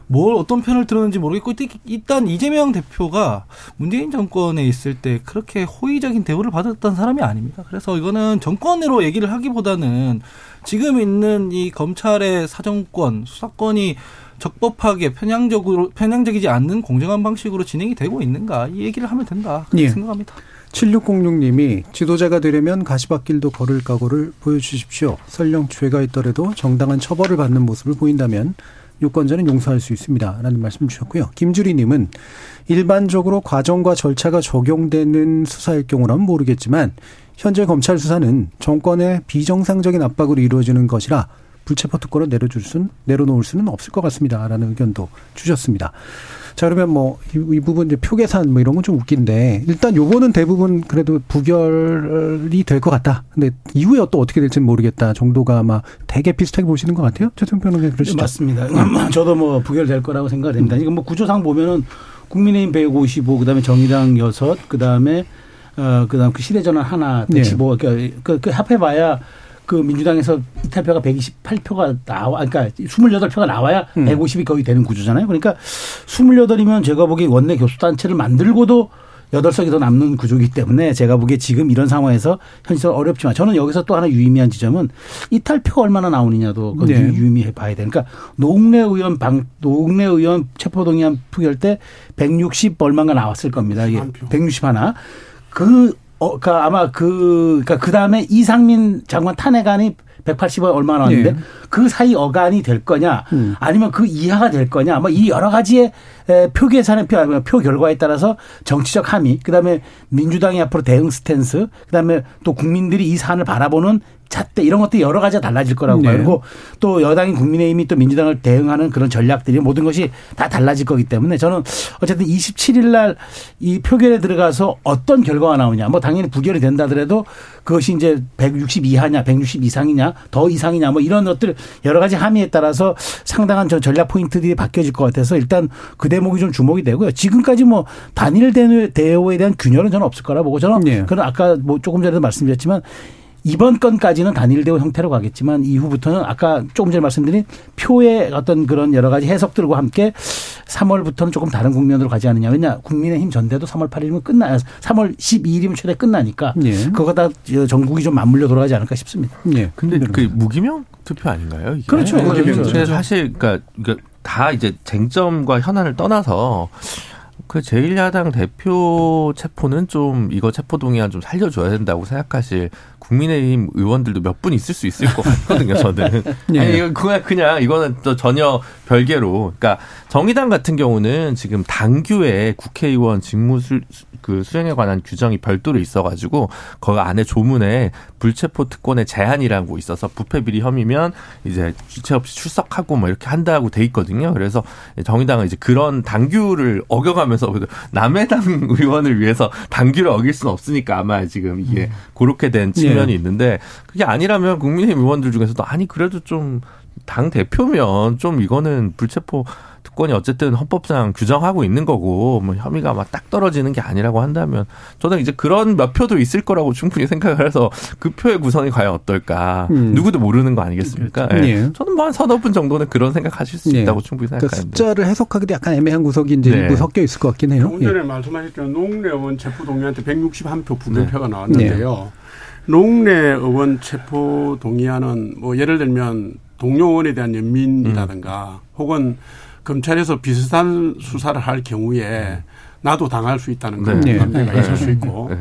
뭘 어떤 편을 들었는지 모르겠고 일단 이재명 대표가 문재인 정권에 있을 때 그렇게 호의적인 대우를 받았던 사람이 아닙니다. 그래서 이거는 정권으로 얘기를 하기보다는 지금 있는 이 검찰의 사정권 수사권이 적법하게 편향적으로 편향적이지 않는 공정한 방식으로 진행이 되고 있는가 이 얘기를 하면 된다 그렇게 예. 생각합니다. 7606님이 지도자가 되려면 가시밭길도 걸을 각오를 보여주십시오. 설령 죄가 있더라도 정당한 처벌을 받는 모습을 보인다면 유권자는 용서할 수 있습니다. 라는 말씀 주셨고요. 김주리님은 일반적으로 과정과 절차가 적용되는 수사일 경우라면 모르겠지만 현재 검찰 수사는 정권의 비정상적인 압박으로 이루어지는 것이라 불체포 특권을 내려줄 수는 내려놓을 수는 없을 것 같습니다라는 의견도 주셨습니다. 자 그러면 뭐이 이 부분 이제 표 계산 뭐 이런 건 좀 웃긴데 일단 요거는 대부분 그래도 부결이 될 것 같다. 근데 이후에 또 어떻게 될지는 모르겠다 정도가 아마 되게 비슷하게 보시는 것 같아요. 최종 변호사님 그러시죠? 네, 맞습니다. 저도 뭐 부결될 거라고 생각됩니다. 이건 뭐 구조상 보면은 국민의힘 155 그다음에 정의당 6 그다음에 어 그다음 그 시대전환 하나 115 네. 그, 그 합해봐야 그 민주당에서 이탈표가 128표가 나와, 그러니까 28표가 나와야 음. 150이 거의 되는 구조잖아요. 그러니까 28이면 제가 보기에 원내 교수단체를 만들고도 8석이 더 남는 구조이기 때문에 제가 보기에 지금 이런 상황에서 현실은 어렵지만 저는 여기서 또 하나 유의미한 지점은 이탈표가 얼마나 나오느냐도 네. 유의미해 봐야 되니까 그러니까 노웅래 의원 방, 노웅래 의원 체포동의안 표결 때 160 얼마가 나왔을 겁니다. 이게 160 하나. 그 어, 그 아마 그, 그니까 그 다음에 이상민 장관 탄핵안이 180원 얼마 나왔는데 네. 그 사이 어간이 될 거냐 음. 아니면 그 이하가 될 거냐 뭐 이 여러 가지의 표 계산의 표, 표 결과에 따라서 정치적 함의 그다음에 민주당이 앞으로 대응 스탠스 그다음에 또 국민들이 이 사안을 바라보는 잣대 이런 것들이 여러 가지가 달라질 거라고 네. 그리고 또 여당인 국민의힘이 또 민주당을 대응하는 그런 전략들이 모든 것이 다 달라질 거기 때문에 저는 어쨌든 27일 날 이 표결에 들어가서 어떤 결과가 나오냐 뭐 당연히 부결이 된다더라도 그것이 이제 160 이하냐 160 이상이냐 더 이상이냐 뭐 이런 것들 여러 가지 함의에 따라서 상당한 전략 포인트들이 바뀌어질 것 같아서 일단 그 대목이 좀 주목이 되고요. 지금까지 뭐 단일 대우에 대한 균열은 저는 없을 거라 보고 저는 네. 그런 아까 뭐 조금 전에도 말씀드렸지만 이번 건까지는 단일 대우 형태로 가겠지만 이후부터는 아까 조금 전에 말씀드린 표의 어떤 그런 여러 가지 해석들과 함께 3월부터는 조금 다른 국면으로 가지 않느냐. 왜냐 국민의힘 전대도 3월 8일이면 끝나 3월 12일이면 최대 끝나니까 예. 그거 다 전국이 좀 맞물려 돌아가지 않을까 싶습니다. 예. 근데 그 무기명 투표 아닌가요? 이게? 그렇죠. 무기명. 그렇죠. 사실 그러니까 다 이제 쟁점과 현안을 떠나서 그 제1야당 대표 체포는 좀 이거 체포 동의안 좀 살려줘야 된다고 생각하실 국민의힘 의원들도 몇 분 있을 수 있을 것 같거든요, 저는. 예. 아니, 그냥, 그냥 이거는 또 전혀 별개로. 그러니까 정의당 같은 경우는 지금 당규에 국회의원 직무 수, 그 수행에 관한 규정이 별도로 있어가지고 그 안에 조문에 불체포 특권의 제한이라고 있어서 부패 비리 혐의면 이제 주체 없이 출석하고 뭐 이렇게 한다고 돼 있거든요. 그래서 정의당은 이제 그런 당규를 어겨가면서 남의 당 의원을 위해서 당규를 어길 수는 없으니까 아마 지금 이게 음. 그렇게 된 측면 이 예. 있는데 그게 아니라면 국민의힘 의원들 중에서도 아니 그래도 좀 당 대표면 좀 이거는 불체포 특권이 어쨌든 헌법상 규정하고 있는 거고 뭐 혐의가 막 딱 떨어지는 게 아니라고 한다면 저는 이제 그런 몇 표도 있을 거라고 충분히 생각을 해서 그 표의 구성이 과연 어떨까 음. 누구도 모르는 거 아니겠습니까? 그렇죠. 예. 저는 뭐한 서너 분 정도는 그런 생각하실 수 예. 있다고 충분히 그러니까 숫자를 해석하기도 약간 애매한 구석이 이제 네. 일부 섞여 있을 것 같긴 해요. 조금 전에 예. 말씀하셨죠. 농내 의원 체포 동의한테 161표 부결표가 네. 나왔는데요. 네. 농내 의원 체포 동의안은 뭐 예를 들면 동료 의원에 대한 연민이라든가 음. 혹은 검찰에서 비슷한 수사를 할 경우에 나도 당할 수 있다는 그런 네. 문제가 네. 있을 수 있고 네.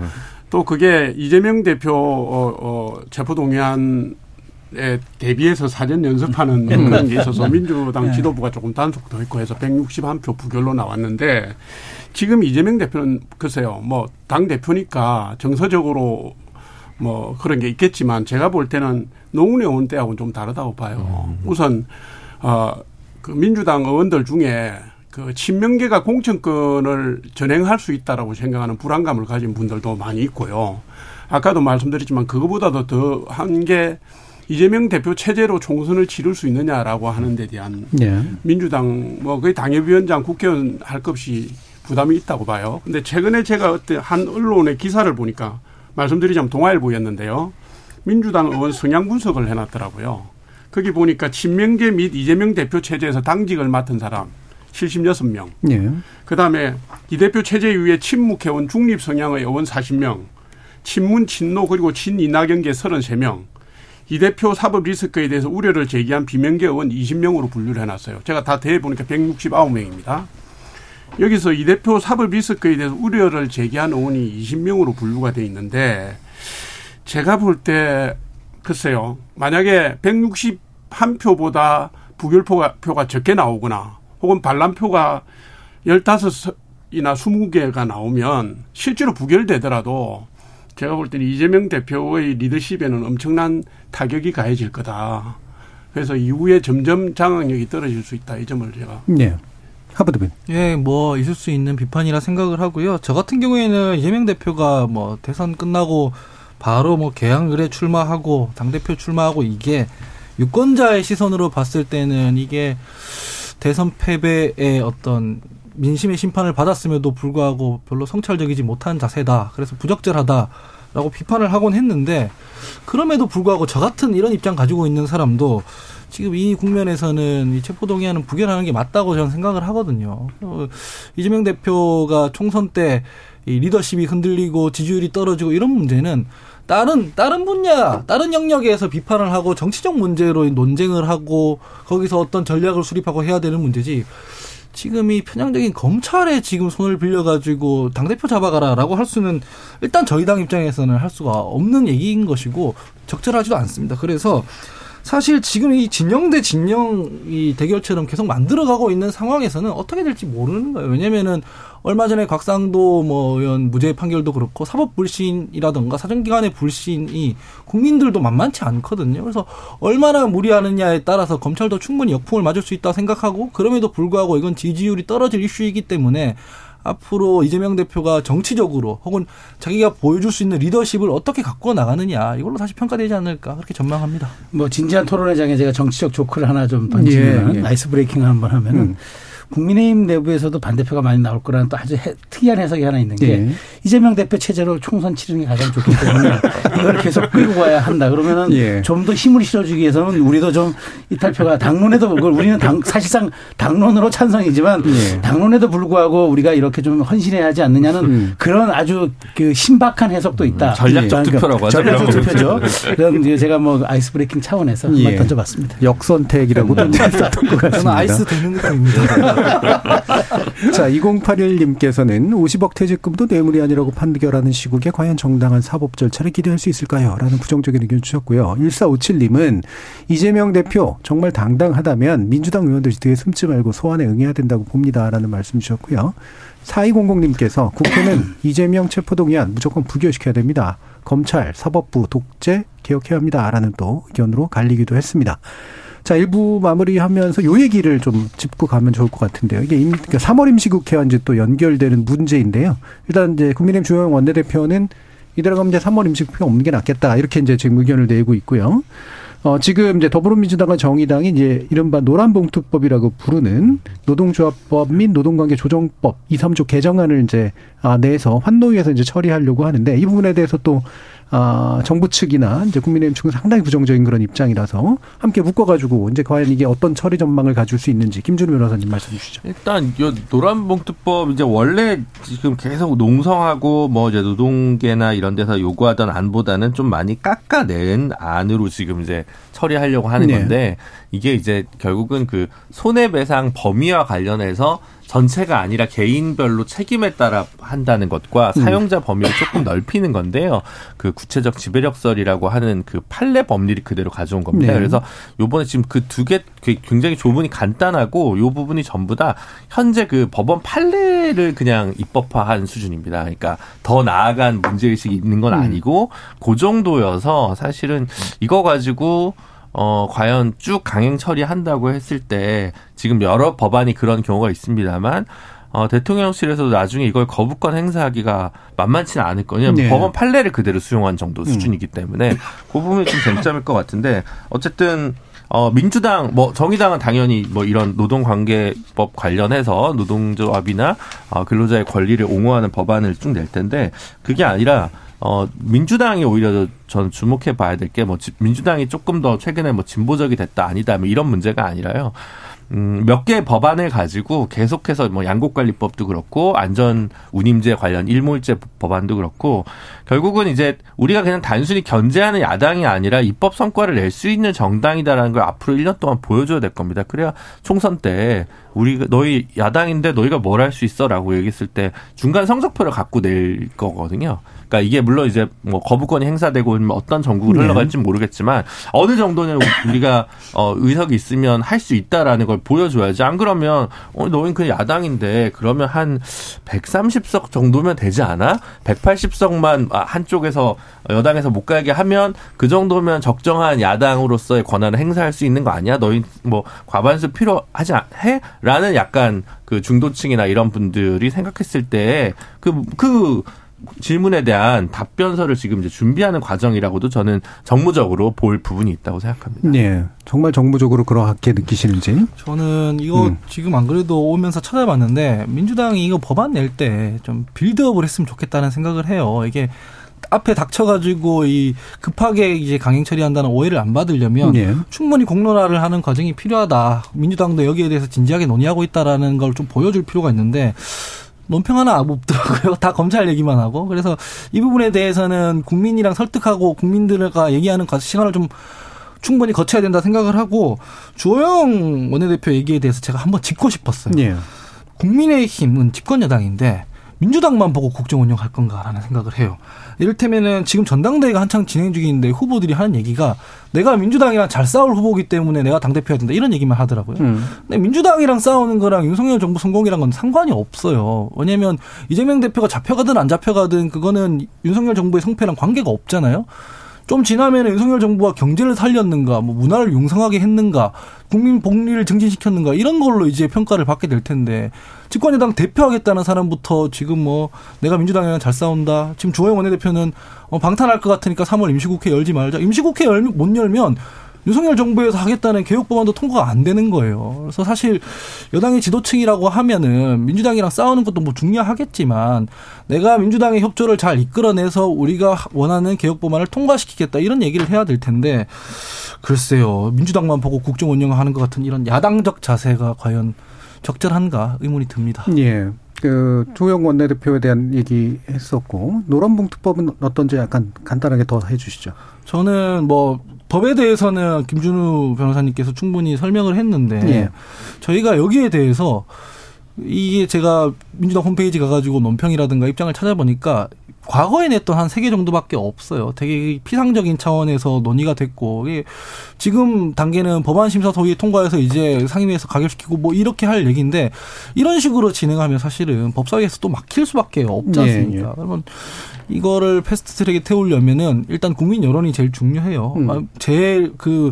또 그게 이재명 대표 어, 어, 체포 동의안 에 대비해서 사전 연습하는 네. 그런 게 있어서 민주당 네. 지도부가 조금 단속도 했고 해서 161표 부결로 나왔는데 지금 이재명 대표는 글쎄요 뭐 당 대표니까 정서적으로 뭐 그런 게 있겠지만 제가 볼 때는 노웅래 의원 때하고는 좀 다르다고 봐요. 음. 우선 어그 민주당 의원들 중에 그 친명계가 공천권을 전행할 수 있다라고 생각하는 불안감을 가진 분들도 많이 있고요. 아까도 말씀드렸지만 그거보다도 더 한 게 이재명 대표 체제로 총선을 치를 수 있느냐라고 하는 데 대한 네. 민주당 뭐 거의 당협위원장 국회의원 할것 없이 부담이 있다고 봐요. 근데 최근에 제가 어떤 한 언론의 기사를 보니까 말씀드리자면 동아일보였는데요. 민주당 의원 성향 분석을 해놨더라고요. 거기 보니까 친명계 및 이재명 대표 체제에서 당직을 맡은 사람 76명. 예. 그다음에 이 대표 체제 이후에 침묵해온 중립 성향의 의원 40명. 친문, 친노 그리고 친이낙연계 33명. 이 대표 사법 리스크에 대해서 우려를 제기한 비명계 의원 20명으로 분류를 해놨어요. 제가 다 대해 보니까 169명입니다. 여기서 이 대표 사법 리스크에 대해서 우려를 제기한 의원이 20명으로 분류가 돼 있는데 제가 볼 때 글쎄요. 만약에 161표보다 부결표가 표가 적게 나오거나 혹은 반란표가 15이나 20개가 나오면 실제로 부결되더라도 제가 볼 때는 이재명 대표의 리더십에는 엄청난 타격이 가해질 거다. 그래서 이후에 점점 장악력이 떨어질 수 있다. 이 점을 제가. 네. 하버드빈. 예, 뭐 있을 수 있는 비판이라 생각을 하고요. 저 같은 경우에는 이재명 대표가 뭐 대선 끝나고 바로 뭐 개항을에 출마하고 당 대표 출마하고 이게 유권자의 시선으로 봤을 때는 이게 대선 패배의 어떤 민심의 심판을 받았음에도 불구하고 별로 성찰적이지 못한 자세다. 그래서 부적절하다 라고 비판을 하곤 했는데 그럼에도 불구하고 저 같은 이런 입장 가지고 있는 사람도 지금 이 국면에서는 이 체포동의안은 부결하는 게 맞다고 저는 생각을 하거든요. 어, 이재명 대표가 총선 때 이 리더십이 흔들리고 지지율이 떨어지고 이런 문제는 다른 다른 분야, 다른 영역에서 비판을 하고 정치적 문제로 논쟁을 하고 거기서 어떤 전략을 수립하고 해야 되는 문제지. 지금 이 편향적인 검찰에 지금 손을 빌려가지고 당대표 잡아가라라고 할 수는 일단 저희 당 입장에서는 할 수가 없는 얘기인 것이고 적절하지도 않습니다. 그래서 사실 지금 이 진영 대 진영 이 대결처럼 계속 만들어가고 있는 상황에서는 어떻게 될지 모르는 거예요. 왜냐면은 얼마 전에 곽상도 뭐 의원 무죄 판결도 그렇고 사법 불신이라든가 사정기관의 불신이 국민들도 만만치 않거든요. 그래서 얼마나 무리하느냐에 따라서 검찰도 충분히 역풍을 맞을 수 있다 생각하고 그럼에도 불구하고 이건 지지율이 떨어질 이슈이기 때문에 앞으로 이재명 대표가 정치적으로 혹은 자기가 보여줄 수 있는 리더십을 어떻게 갖고 나가느냐 이걸로 다시 평가되지 않을까 그렇게 전망합니다. 뭐 진지한 토론회장에 제가 정치적 조크를 하나 좀 던지면 예, 예. 아이스 브레이킹을 한번 하면은 음. 국민의힘 내부에서도 반대표가 많이 나올 거라는 또 아주 해, 특이한 해석이 하나 있는 게 예. 이재명 대표 체제로 총선 치르는 게 가장 좋기 때문에 이걸 계속 끌고 가야 한다. 그러면은 예. 좀더 힘을 실어주기 위해서는 우리도 좀 이탈표가 당론에도 우리는 당, 사실상 당론으로 찬성이지만 예. 당론에도 불구하고 우리가 이렇게 좀 헌신해야 하지 않느냐는 음. 그런 아주 그 신박한 해석도 있다. 음, 전략적 투표라고 하죠. 전략적 투표죠. 그럼 제가 뭐 아이스 브레이킹 차원에서 한번 예. 던져봤습니다. 역선택이라고도 했었던 것 같습니다. 저는 아이스 되는 느낌입니다. 자, 2081님께서는 50억 퇴직금도 뇌물이 아니라고 판결하는 시국에 과연 정당한 사법 절차를 기대할 수 있을까요? 라는 부정적인 의견 주셨고요. 1457님은 이재명 대표 정말 당당하다면 민주당 의원들이 뒤에 숨지 말고 소환에 응해야 된다고 봅니다. 라는 말씀 주셨고요. 4200님께서 국회는 이재명 체포동의안 무조건 부결시켜야 됩니다. 검찰, 사법부, 독재 개혁해야 합니다. 라는 또 의견으로 갈리기도 했습니다. 자, 일부 마무리하면서 요 얘기를 좀 짚고 가면 좋을 것 같은데요. 이게 임, 그러니까 3월 임시국회와 이제 또 연결되는 문제인데요. 일단 이제 국민의힘 주호영 원내대표는 이대로 가면 이제 3월 임시국회 없는 게 낫겠다. 이렇게 이제 지금 의견을 내고 있고요. 어, 지금 이제 더불어민주당과 정의당이 이제 이른바 노란봉투법이라고 부르는 노동조합법 및 노동관계 조정법 2, 3조 개정안을 이제 아, 내서 환노위에서 이제 처리하려고 하는데 이 부분에 대해서 또 아, 정부 측이나 이제 국민의힘 측은 상당히 부정적인 그런 입장이라서 함께 묶어가지고 이제 과연 이게 어떤 처리 전망을 가질 수 있는지 김준우 변호사님 말씀 주시죠. 일단 요 노란봉투법 이제 원래 지금 계속 농성하고 뭐 이제 노동계나 이런 데서 요구하던 안보다는 좀 많이 깎아낸 안으로 지금 이제 처리하려고 하는 네. 건데 이게 이제 결국은 그 손해배상 범위와 관련해서 전체가 아니라 개인별로 책임에 따라 한다는 것과 음. 사용자 범위를 조금 넓히는 건데요. 그 구체적 지배력설이라고 하는 그 판례 법리를 그대로 가져온 겁니다. 네. 그래서 요번에 지금 그 두 개 굉장히 조문이 간단하고 요 부분이 전부 다 현재 그 법원 판례를 그냥 입법화한 수준입니다. 그러니까 더 나아간 문제의식이 있는 건 음. 아니고 음. 그 정도여서 사실은 이거 가지고 어, 과연 쭉 강행 처리한다고 했을 때 지금 여러 법안이 그런 경우가 있습니다만 어, 대통령실에서도 나중에 이걸 거부권 행사하기가 만만치는 않을 거예요. 네. 법원 판례를 그대로 수용한 정도 음. 수준이기 때문에 그 부분이 좀 쟁점일 것 같은데 어쨌든 어, 민주당, 뭐, 정의당은 당연히 뭐 이런 노동관계법 관련해서 노동조합이나 어, 근로자의 권리를 옹호하는 법안을 쭉 낼 텐데 그게 아니라 어, 민주당이 오히려 저는 주목해 봐야 될 게 뭐 민주당이 조금 더 최근에 뭐 진보적이 됐다 아니다 뭐 이런 문제가 아니라요. 음, 몇 개의 법안을 가지고 계속해서 뭐 양곡관리법도 그렇고 안전 운임제 관련 일몰제 법안도 그렇고 결국은 이제 우리가 그냥 단순히 견제하는 야당이 아니라 입법 성과를 낼 수 있는 정당이다라는 걸 앞으로 1년 동안 보여줘야 될 겁니다. 그래야 총선 때 우리 너희 야당인데 너희가 뭘 할 수 있어라고 얘기했을 때 중간 성적표를 갖고 낼 거거든요. 그러니까 이게 물론 이제 뭐 거부권이 행사되고 어떤 전국을 네. 흘러갈지 모르겠지만 어느 정도는 우리가 어 의석이 있으면 할 수 있다라는 걸 보여줘야지. 안 그러면 어 너희는 그 야당인데 그러면 한 130석 정도면 되지 않아? 180석만 아, 한쪽에서 여당에서 못 가게 하면 그 정도면 적정한 야당으로서의 권한을 행사할 수 있는 거 아니야? 너희 뭐 과반수 필요하지 않, 해? 라는 약간 그 중도층이나 이런 분들이 생각했을 때 그, 그 질문에 대한 답변서를 지금 이제 준비하는 과정이라고도 저는 정무적으로 볼 부분이 있다고 생각합니다. 네. 정말 정무적으로 그렇게 느끼시는지? 저는 이거 음. 지금 안 그래도 오면서 찾아봤는데 민주당이 이거 법안 낼 때 좀 빌드업을 했으면 좋겠다는 생각을 해요. 이게 앞에 닥쳐가지고 이 급하게 이제 강행 처리한다는 오해를 안 받으려면 네. 충분히 공론화를 하는 과정이 필요하다. 민주당도 여기에 대해서 진지하게 논의하고 있다라는 걸 좀 보여줄 필요가 있는데 논평 하나 없더라고요. 다 검찰 얘기만 하고. 그래서 이 부분에 대해서는 국민이랑 설득하고 국민들과 얘기하는 시간을 좀 충분히 거쳐야 된다 생각을 하고 주호영 원내대표 얘기에 대해서 제가 한번 짚고 싶었어요. 네. 국민의힘은 집권 여당인데 민주당만 보고 국정 운영할 건가라는 생각을 해요. 이를테면은 지금 전당대회가 한창 진행 중인데 후보들이 하는 얘기가 내가 민주당이랑 잘 싸울 후보기 때문에 내가 당대표해야 된다 이런 얘기만 하더라고요. 음. 근데 민주당이랑 싸우는 거랑 윤석열 정부 성공이란 건 상관이 없어요. 왜냐면 이재명 대표가 잡혀가든 안 잡혀가든 그거는 윤석열 정부의 성패랑 관계가 없잖아요. 좀 지나면 윤석열 정부가 경제를 살렸는가, 뭐 문화를 융성하게 했는가, 국민 복리를 증진시켰는가 이런 걸로 이제 평가를 받게 될 텐데 집권여당 대표하겠다는 사람부터 지금 뭐 내가 민주당이랑 잘 싸운다. 지금 조영 원내대표는 어, 방탄할 것 같으니까 3월 임시국회 열지 말자. 임시국회 열, 못 열면 윤석열 정부에서 하겠다는 개혁 법안도 통과가 안 되는 거예요. 그래서 사실 여당의 지도층이라고 하면은 민주당이랑 싸우는 것도 뭐 중요하겠지만 내가 민주당의 협조를 잘 이끌어내서 우리가 원하는 개혁 법안을 통과시키겠다 이런 얘기를 해야 될 텐데 글쎄요 민주당만 보고 국정 운영하는 것 같은 이런 야당적 자세가 과연 적절한가 의문이 듭니다. 예. 그 조영 원내대표에 대한 얘기 했었고 노란봉투법은 어떤지 약간 간단하게 더 해주시죠. 저는 뭐 법에 대해서는 김준우 변호사님께서 충분히 설명을 했는데 예. 저희가 여기에 대해서 이게 제가 민주당 홈페이지 가가지고 논평이라든가 입장을 찾아보니까 과거에 냈던 한 세 개 정도밖에 없어요. 되게 피상적인 차원에서 논의가 됐고 지금 단계는 법안 심사 소위 통과해서 이제 상임위에서 가결시키고 뭐 이렇게 할 얘기인데 이런 식으로 진행하면 사실은 법사위에서 또 막힐 수밖에 없지 예, 않습니까? 예, 예. 그러면 이거를 패스트트랙에 태우려면은 일단 국민 여론이 제일 중요해요. 음. 아, 제일 그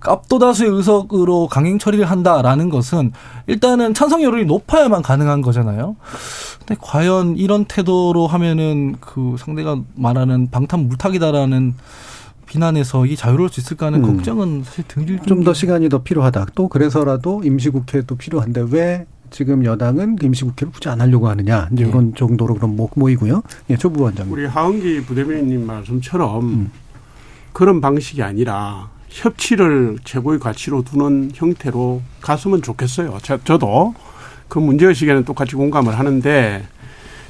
압도다수의 의석으로 강행 처리를 한다라는 것은 일단은 찬성 여론이 높아야만 가능한 거잖아요. 근데 과연 이런 태도로 하면은 그 상대가 말하는 방탄 물타기다라는 비난에서 이 자유로울 수 있을까 하는 음. 걱정은 사실 등질 좀 더 시간이 더 필요하다. 또 그래서라도 임시국회도 필요한데 왜 지금 여당은 임시국회를 굳이 안 하려고 하느냐 이제 네. 이런 정도로 그럼 모이고요. 예, 조부 원장님. 우리 하은기 부대변인님 말씀처럼 음. 그런 방식이 아니라 협치를 최고의 가치로 두는 형태로 갔으면 좋겠어요. 저, 저도 그 문제의식에는 똑같이 공감을 하는데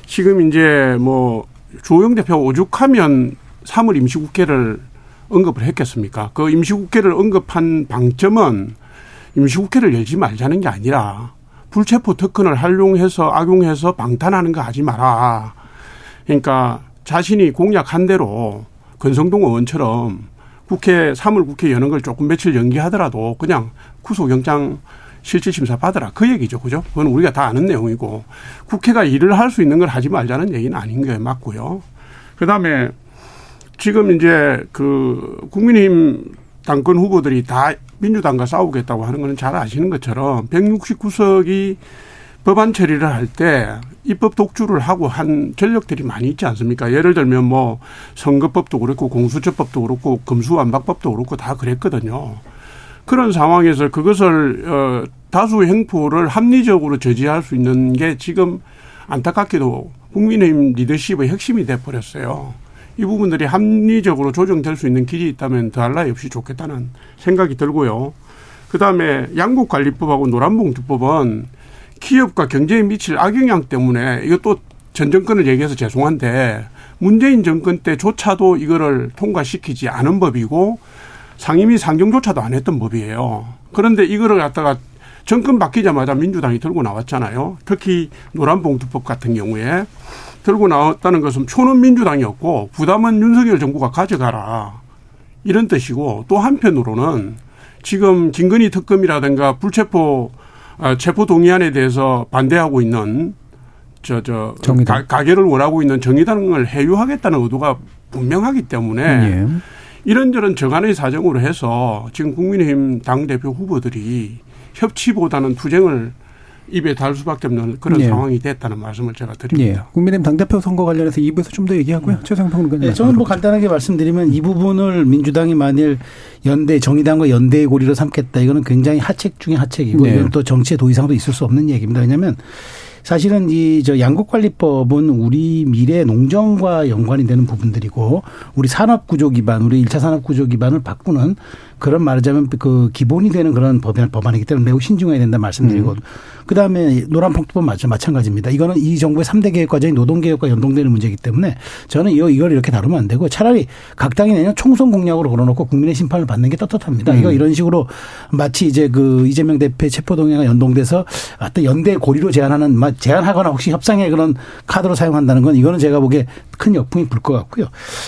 지금 이제 뭐 조영 대표가 오죽하면 3월 임시국회를 언급을 했겠습니까? 그 임시국회를 언급한 방점은 임시국회를 열지 말자는 게 아니라 불체포 특권을 활용해서 악용해서 방탄하는 거 하지 마라. 그러니까 자신이 공약한 대로 건성동 의원처럼 국회 3월 국회 여는 걸 조금 며칠 연기하더라도 그냥 구속영장 실질심사 받으라 그 얘기죠, 그죠? 그건 우리가 다 아는 내용이고 국회가 일을 할 수 있는 걸 하지 말자는 얘기는 아닌 게 맞고요. 그 다음에 지금 이제 그 국민의힘 당권 후보들이 다 민주당과 싸우겠다고 하는 거는 잘 아시는 것처럼 169석이 법안 처리를 할 때 입법 독주를 하고 한 전력들이 많이 있지 않습니까? 예를 들면 뭐 선거법도 그렇고 공수처법도 그렇고 금수완박법도 그렇고 다 그랬거든요. 그런 상황에서 그것을 어 다수 행포를 합리적으로 저지할 수 있는 게 지금 안타깝게도 국민의힘 리더십의 핵심이 돼 버렸어요. 이 부분들이 합리적으로 조정될 수 있는 길이 있다면 더할 나위 없이 좋겠다는 생각이 들고요. 그 다음에 양국관리법하고 노란봉투법은 기업과 경제에 미칠 악영향 때문에 이것도 전 정권을 얘기해서 죄송한데 문재인 정권 때조차도 이거를 통과시키지 않은 법이고 상임위 상정조차도 안 했던 법이에요. 그런데 이거를 갖다가 정권 바뀌자마자 민주당이 들고 나왔잖아요. 특히 노란봉투법 같은 경우에 들고 나왔다는 것은 초는 민주당이었고 부담은 윤석열 정부가 가져가라. 이런 뜻이고 또 한편으로는 지금 김건희 특검이라든가 불체포 아, 체포 동의안에 대해서 반대하고 있는 저, 저, 가, 가결을 원하고 있는 정의당을 해유하겠다는 의도가 분명하기 때문에 예. 이런저런 저간의 사정으로 해서 지금 국민의힘 당 대표 후보들이 협치보다는 투쟁을 입에 달 수밖에 없는 그런 예. 상황이 됐다는 말씀을 제가 드립니다. 예. 국민의힘 당대표 선거 관련해서 2부에서 좀 더 얘기하고요. 음. 최상 평론가님. 네, 저는 뭐 간단하게 말씀드리면 이 부분을 민주당이 만일 연대 정의당과 연대의 고리로 삼겠다 이거는 굉장히 하책 중의 하책이고 네. 이건 또 정치의 도의상도 있을 수 없는 얘기입니다. 왜냐하면 사실은 이 저 양국관리법은 우리 미래 농정과 연관이 되는 부분들이고 우리 산업구조 기반, 우리 일차 산업구조 기반을 바꾸는 그런 말하자면 그 기본이 되는 그런 법안, 법안이기 때문에 매우 신중해야 된다 말씀드리고 음. 그 다음에 노란폭투법 마찬가지입니다. 이거는 이 정부의 3대 개혁 과정이 노동개혁과 연동되는 문제이기 때문에 저는 이거 이걸 이렇게 다루면 안 되고 차라리 각 당이 내년 총선 공약으로 걸어놓고 국민의 심판을 받는 게 떳떳합니다. 음. 이거 이런 식으로 마치 이제 그 이재명 대표의 체포동의가 연동돼서 어떤 연대 고리로 제안하는 제안하거나 혹시 협상의 그런 카드로 사용한다는 건 이거는 제가 보기에 큰 역풍이 불 것 같고요.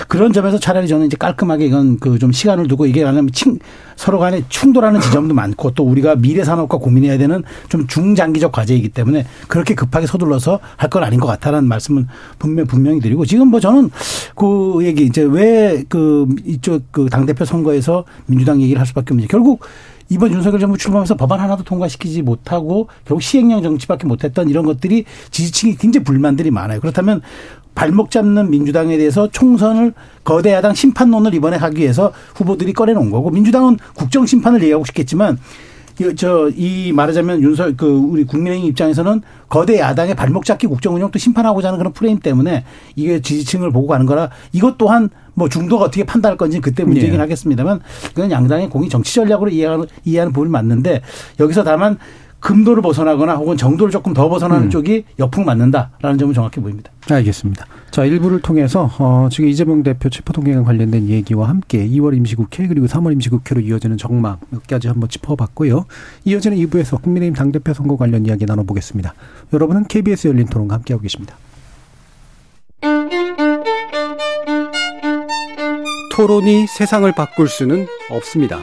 그런 점에서 차라리 저는 이제 깔끔하게 이건 그 좀 시간을 두고 이게 아니면 칭 서로 간에 충돌하는 지점도 많고 또 우리가 미래 산업과 고민해야 되는 좀 중장기적 과제이기 때문에 그렇게 급하게 서둘러서 할 건 아닌 것 같다라는 말씀은 분명 분명히 드리고 지금 뭐 저는 그 얘기 이제 왜 그 이쪽 그 당 대표 선거에서 민주당 얘기를 할 수밖에 없는지 결국 이번 윤석열 정부 출범해서 법안 하나도 통과시키지 못하고 결국 시행령 정치밖에 못했던 이런 것들이 지지층이 굉장히 불만들이 많아요. 그렇다면 발목 잡는 민주당에 대해서 총선을 거대 야당 심판론을 이번에 하기 위해서 후보들이 꺼내놓은 거고 민주당은 국정 심판을 얘기하고 싶겠지만 저 이 말하자면 윤석 그 우리 국민의힘 입장에서는 거대 야당의 발목 잡기 국정 운영 도 심판하고자 하는 그런 프레임 때문에 이게 지지층을 보고 가는 거라 이것 또한 뭐 중도가 어떻게 판단할 건지 그때 문제긴 네. 하겠습니다만 그건 양당의 공이 정치 전략으로 이해하는 이해하는 부분이 맞는데 여기서 다만 금도를 벗어나거나 혹은 정도를 조금 더 벗어나는 음. 쪽이 역풍 맞는다라는 점은 정확히 보입니다. 알겠습니다. 자, 일부를 통해서 어, 지금 이재명 대표 체포동의안 관련된 얘기와 함께 2월 임시국회 그리고 3월 임시국회로 이어지는 정망 몇 가지 한번 짚어봤고요. 이어지는 2부에서 국민의힘 당대표 선거 관련 이야기 나눠보겠습니다. 여러분은 KBS 열린 토론과 함께하고 계십니다. 토론이 세상을 바꿀 수는 없습니다.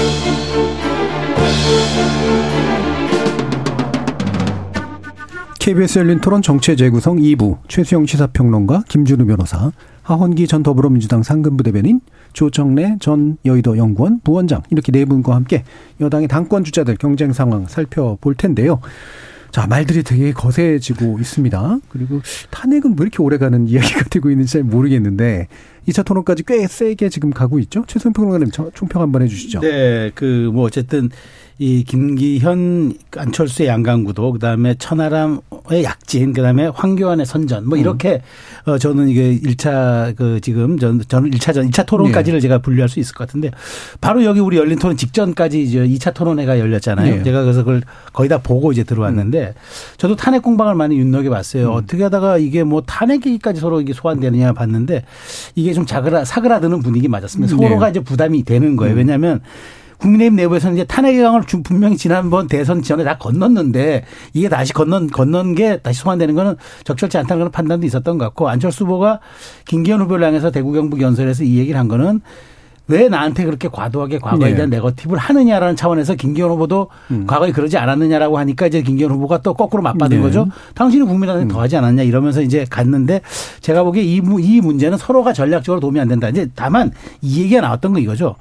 KBS 열린 토론 정체 재구성 2부 최수영 시사평론가 김준우 변호사 하원기 전 더불어민주당 상근부 대변인 조정래 전 여의도 연구원 부원장 이렇게 네 분과 함께 여당의 당권 주자들 경쟁 상황 살펴볼 텐데요. 자, 말들이 되게 거세지고 있습니다. 그리고 탄핵은 왜 이렇게 오래 가는 이야기가 되고 있는지 잘 모르겠는데 2차 토론까지 꽤 세게 지금 가고 있죠. 최선 평론가님 총평 한번 해주시죠. 네, 그 뭐 어쨌든 이 김기현 안철수의 양강구도 그다음에 천하람의 약진 그다음에 황교안의 선전 뭐 이렇게 음. 어 저는 이게 1차 그 지금 전 저는 1차 전 2차 토론까지를 네. 제가 분류할 수 있을 것 같은데 바로 여기 우리 열린 토론 직전까지 이제 2차 토론회가 열렸잖아요. 네. 제가 그래서 그걸 거의 다 보고 이제 들어왔는데 음. 저도 탄핵 공방을 많이 윤곽해 봤어요. 음. 어떻게 하다가 이게 뭐 탄핵 얘기까지 서로 이게 소환되느냐 봤는데 이게 좀 자그라 사그라드는 분위기 맞았습니다. 네. 서로가 이제 부담이 되는 거예요. 음. 왜냐하면 국민의힘 내부에서는 이제 탄핵의 강을 분명히 지난번 대선 전에 다 건넜는데 이게 다시 건넌 건넌 게 다시 소환되는 거는 적절치 않다는 그런 판단도 있었던 것 같고 안철수 후보가 김기현 후보를 향해서 대구 경북 연설에서 이 얘기를 한 거는 왜 나한테 그렇게 과도하게 과거에 네. 대한 네거티브를 하느냐라는 차원에서 김기현 후보도 음. 과거에 그러지 않았느냐라고 하니까 이제 김기현 후보가 또 거꾸로 맞받은 네. 거죠. 당신이 국민한테 음. 더 하지 않았냐 이러면서 이제 갔는데 제가 보기에 이, 이 문제는 서로가 전략적으로 도움이 안 된다. 이제 다만 이 얘기가 나왔던 거 이거죠.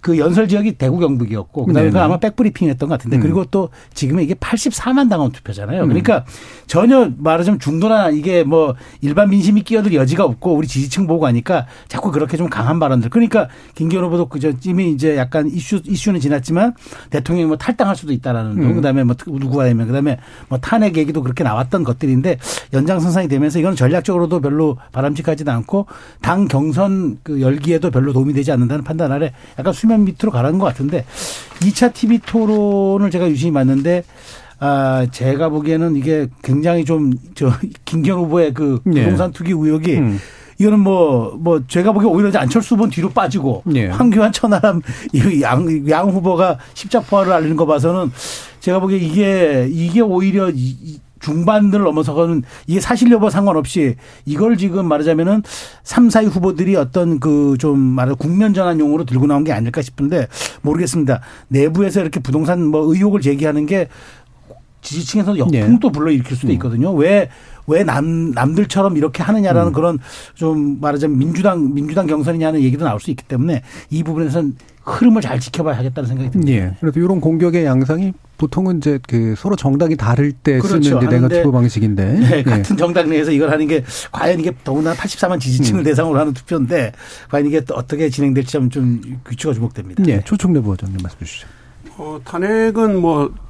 그 연설 지역이 대구 경북이었고 그다음에 그 아마 백브리핑 했던 것 같은데 음. 그리고 또 지금은 이게 84만 당원 투표잖아요. 음. 그러니까 전혀 말하자면 중도나 이게 뭐 일반 민심이 끼어들 여지가 없고 우리 지지층 보고 하니까 자꾸 그렇게 좀 강한 발언들. 그러니까 김기현 후보도 그저 이미 이제 약간 이슈 이슈는 지났지만 대통령이 뭐 탈당할 수도 있다라는 음. 그다음에 뭐 누구가 되면 그다음에 뭐 탄핵 얘기도 그렇게 나왔던 것들인데 연장선상이 되면서 이건 전략적으로도 별로 바람직하지도 않고 당 경선 그 열기에도 별로 도움이 되지 않는다는 판단 아래 약간 수면 밑으로 가라는 것 같은데 2차 TV 토론을 제가 유심히 봤는데 아, 제가 보기에는 이게 굉장히 좀, 저, 김경 후보의 그 네. 부동산 투기 의혹이 음. 이거는 뭐, 뭐, 제가 보기에 오히려 안철수 후보는 뒤로 빠지고 네. 황교안 천하람 양, 양 후보가 십자포화를 알리는 거 봐서는 제가 보기에 이게, 이게 오히려 중반들을 넘어서가는 이게 사실 여부 상관없이 이걸 지금 말하자면은 3, 4위 후보들이 어떤 그 좀 말하 국면 전환 용으로 들고 나온 게 아닐까 싶은데 모르겠습니다. 내부에서 이렇게 부동산 뭐 의혹을 제기하는 게 지지층에서 역풍도 네. 불러일으킬 수도 음. 있거든요. 왜, 왜 남, 남들처럼 이렇게 하느냐라는 음. 그런 좀 말하자면 민주당, 민주당 경선이냐는 얘기도 나올 수 있기 때문에 이 부분에서는 흐름을 잘 지켜봐야 하겠다는 생각이 듭니다. 예. 그래서 이런 공격의 양상이 보통은 이제 그 서로 정당이 다를 때 그렇죠. 쓰는 이제 네거티브 방식인데 네, 같은 정당 내에서 이걸 하는 게 과연 이게 더구나 84만 지지층을 음. 대상으로 하는 투표인데 과연 이게 어떻게 진행될지 좀, 좀 규칙가 주목됩니다. 예. 초청대 부원장님 말씀해 주시죠. 어, 탄핵은 뭐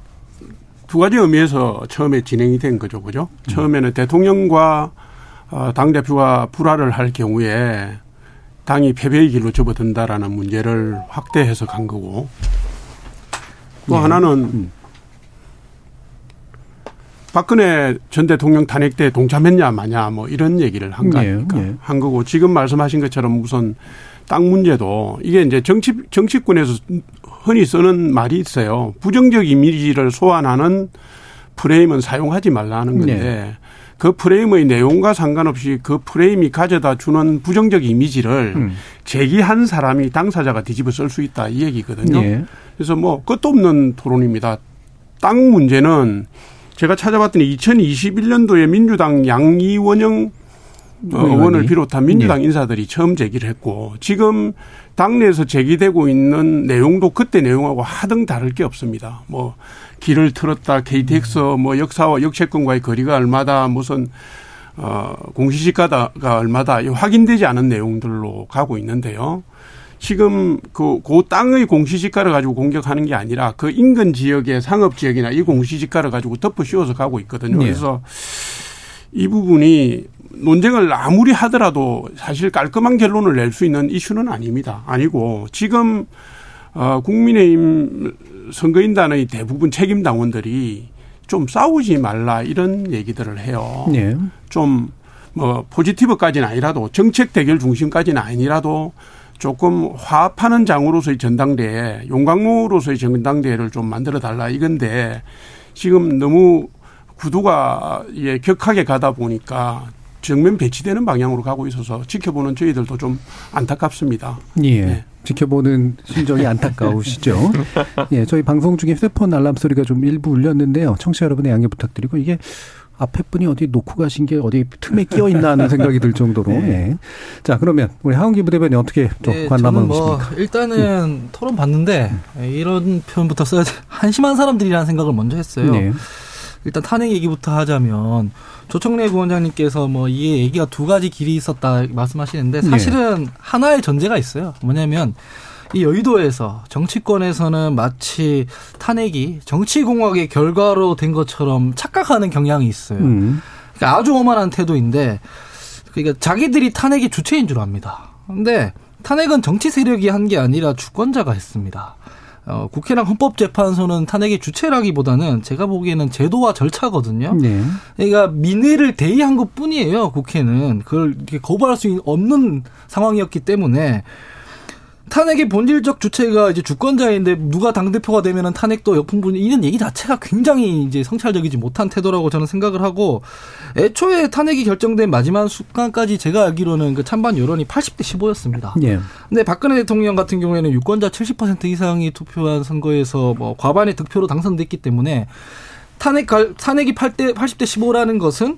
두 가지 의미에서 처음에 진행이 된 거죠, 그죠? 음. 처음에는 대통령과 어, 당 대표가 불화를 할 경우에 당이 패배의 길로 접어든다라는 문제를 확대 해서 간 거고 또 네. 하나는 음. 박근혜 전 대통령 탄핵 때 동참했냐 마냐 뭐 이런 얘기를 한거 네, 아닙니까? 네. 한 거고 지금 말씀하신 것처럼 우선 땅 문제도 이게 이제 정치 정치권에서 흔히 쓰는 말이 있어요. 부정적 이미지를 소환하는 프레임은 사용하지 말라는 건데 네. 그 프레임의 내용과 상관없이 그 프레임이 가져다 주는 부정적 이미지를 음. 제기한 사람이 당사자가 뒤집어 쓸 수 있다 이 얘기거든요. 예. 그래서 뭐 끝도 없는 토론입니다. 땅 문제는 제가 찾아봤더니 2021년도에 민주당 양이원영 어, 의원을 비롯한 민주당 네. 인사들이 처음 제기를 했고 지금 당내에서 제기되고 있는 내용도 그때 내용하고 하등 다를 게 없습니다. 뭐 길을 틀었다, KTX 뭐 역사와 역채권과의 거리가 얼마다 무슨 어 공시지가가 얼마다 확인되지 않은 내용들로 가고 있는데요. 지금 그, 그 땅의 공시지가를 가지고 공격하는 게 아니라 그 인근 지역의 상업 지역이나 이 공시지가를 가지고 덮어 씌워서 가고 있거든요. 네. 그래서 이 부분이 논쟁을 아무리 하더라도 사실 깔끔한 결론을 낼 수 있는 이슈는 아닙니다. 아니고 지금 어 국민의힘 선거인단의 대부분 책임 당원들이 좀 싸우지 말라 이런 얘기들을 해요. 네. 좀뭐 포지티브까지는 아니라도 정책 대결 중심까지는 아니라도 조금 화합하는 장으로서의 전당대회, 용광로로서의 전당대회를 좀 만들어 달라 이건데 지금 너무 구도가 예, 격하게 가다 보니까 정면 배치되는 방향으로 가고 있어서 지켜보는 저희들도 좀 안타깝습니다. 예. 네. 지켜보는 심정이 안타까우시죠. 예, 저희 방송 중에 휴대폰 알람 소리가 좀 일부 울렸는데요. 청취자 여러분의 양해 부탁드리고 이게 앞에 분이 어디 놓고 가신 게 어디 틈에 끼어 있나 하는 생각이 들 정도로. 네. 예. 자, 그러면 우리 하원기 부대변이 어떻게 또 네, 관람하고 뭐 계십니까? 일단은 음. 토론 봤는데 이런 표현부터 써야 돼. 한심한 사람들이라는 생각을 먼저 했어요. 네. 일단 탄핵 얘기부터 하자면 조청래 부원장님께서 뭐 이게 얘기가 두 가지 길이 있었다 말씀하시는데 네. 사실은 네. 하나의 전제가 있어요. 뭐냐면 이 여의도에서 정치권에서는 마치 탄핵이 정치공학의 결과로 된 것처럼 착각하는 경향이 있어요. 음. 그러니까 아주 오만한 태도인데 그러니까 자기들이 탄핵의 주체인 줄 압니다. 근데 탄핵은 정치 세력이 한 게 아니라 주권자가 했습니다. 어, 국회랑 헌법재판소는 탄핵의 주체라기보다는 제가 보기에는 제도와 절차거든요. 네. 그러니까 민의를 대의한 것 뿐이에요, 국회는. 그걸 이렇게 거부할 수 없는 상황이었기 때문에 탄핵의 본질적 주체가 이제 주권자인데 누가 당대표가 되면은 탄핵도 역풍분이 이런 얘기 자체가 굉장히 이제 성찰적이지 못한 태도라고 저는 생각을 하고 애초에 탄핵이 결정된 마지막 순간까지 제가 알기로는 그 찬반 여론이 80대 15였습니다. 예. 근데 박근혜 대통령 같은 경우에는 유권자 70% 이상이 투표한 선거에서 뭐 과반의 득표로 당선됐기 때문에 탄핵 탄핵이 8대 80대 15라는 것은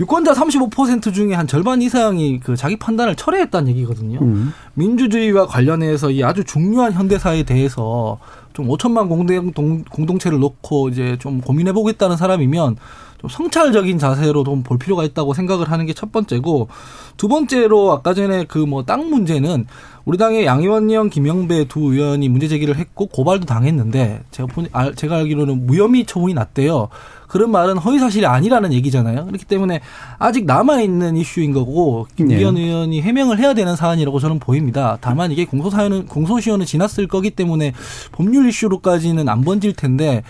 유권자 35% 중에 한 절반 이상이 그 자기 판단을 철회했다는 얘기거든요. 음. 민주주의와 관련해서 이 아주 중요한 현대사에 대해서 좀 5천만 공동, 공동체를 놓고 이제 좀 고민해 보겠다는 사람이면 좀 성찰적인 자세로 좀 볼 필요가 있다고 생각을 하는 게 첫 번째고 두 번째로 아까 전에 그 뭐 땅 문제는 우리 당의 양 의원령 김영배 두 의원이 문제 제기를 했고 고발도 당했는데 제가 보 아, 제가 알기로는 무혐의 처분이 났대요. 그런 말은 허위 사실이 아니라는 얘기잖아요. 그렇기 때문에 아직 남아 있는 이슈인 거고 김기현 네. 의원이 해명을 해야 되는 사안이라고 저는 보입니다. 다만 이게 공소 사연은 공소시효는 지났을 거기 때문에 법률 이슈로까지는 안 번질 텐데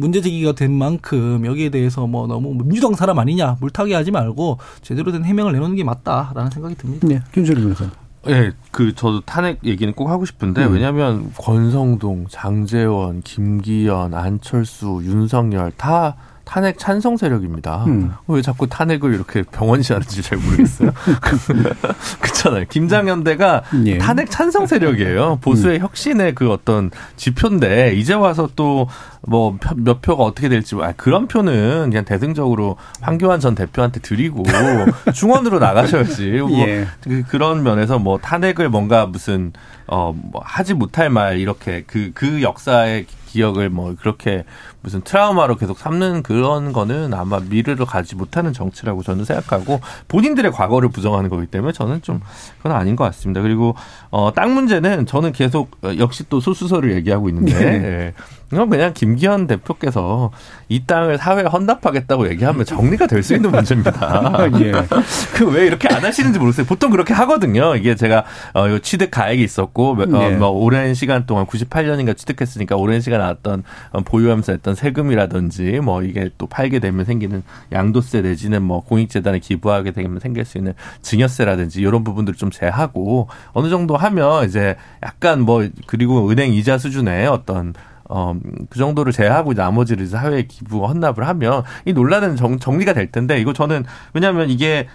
문제 제기가 된 만큼 여기에 대해서 뭐 너무 민주당 사람 아니냐 물타기 하지 말고 제대로 된 해명을 내놓는 게 맞다라는 생각이 듭니다. 네, 김철희 변호사. 예, 네, 그 저도 탄핵 얘기는 꼭 하고 싶은데 음. 왜냐하면 권성동, 장재원, 김기현, 안철수, 윤석열 다 탄핵 찬성 세력입니다. 음. 왜 자꾸 탄핵을 이렇게 병원시 하는지 잘 모르겠어요. 그렇잖아요. 김장현대가 예. 탄핵 찬성 세력이에요. 보수의 음. 혁신의 그 어떤 지표인데 이제 와서 또 뭐 몇 표가 어떻게 될지 아, 그런 표는 그냥 대승적으로 황교안 전 대표한테 드리고 중원으로 나가셔야지. 뭐 예. 그, 그런 면에서 뭐 탄핵을 뭔가 무슨 어뭐 하지 못할 말 이렇게 그그 그 역사의 기억을 뭐 그렇게 무슨 트라우마로 계속 삼는 그런 거는 아마 미래를 가지 못하는 정치라고 저는 생각하고 본인들의 과거를 부정하는 거기 때문에 저는 좀 그건 아닌 것 같습니다. 그리고 어, 땅 문제는 저는 계속 어, 역시 또 소수서를 얘기하고 있는데 네. 예. 이건 그냥 김기현 대표께서 이 땅을 사회에 헌납하겠다고 얘기하면 정리가 될 수 있는 문제입니다. 예. 그 왜 이렇게 안 하시는지 모르겠어요. 보통 그렇게 하거든요. 이게 제가 어, 취득 가액이 있었고 어, 네. 뭐 오랜 시간 동안 98년인가 취득했으니까 오랜 시간 나왔던 어, 보유하면서 했던 세금이라든지 뭐 이게 또 팔게 되면 생기는 양도세 내지는 뭐 공익재단에 기부하게 되면 생길 수 있는 증여세라든지 이런 부분들을 좀 제하고 어느 정도 하면 이제 약간 뭐 그리고 은행 이자 수준의 어떤 어, 그 정도를 제외하고 나머지를 사회에 기부 헌납을 하면 이 논란은 정, 정리가 될 텐데 이거 저는 왜냐하면 이게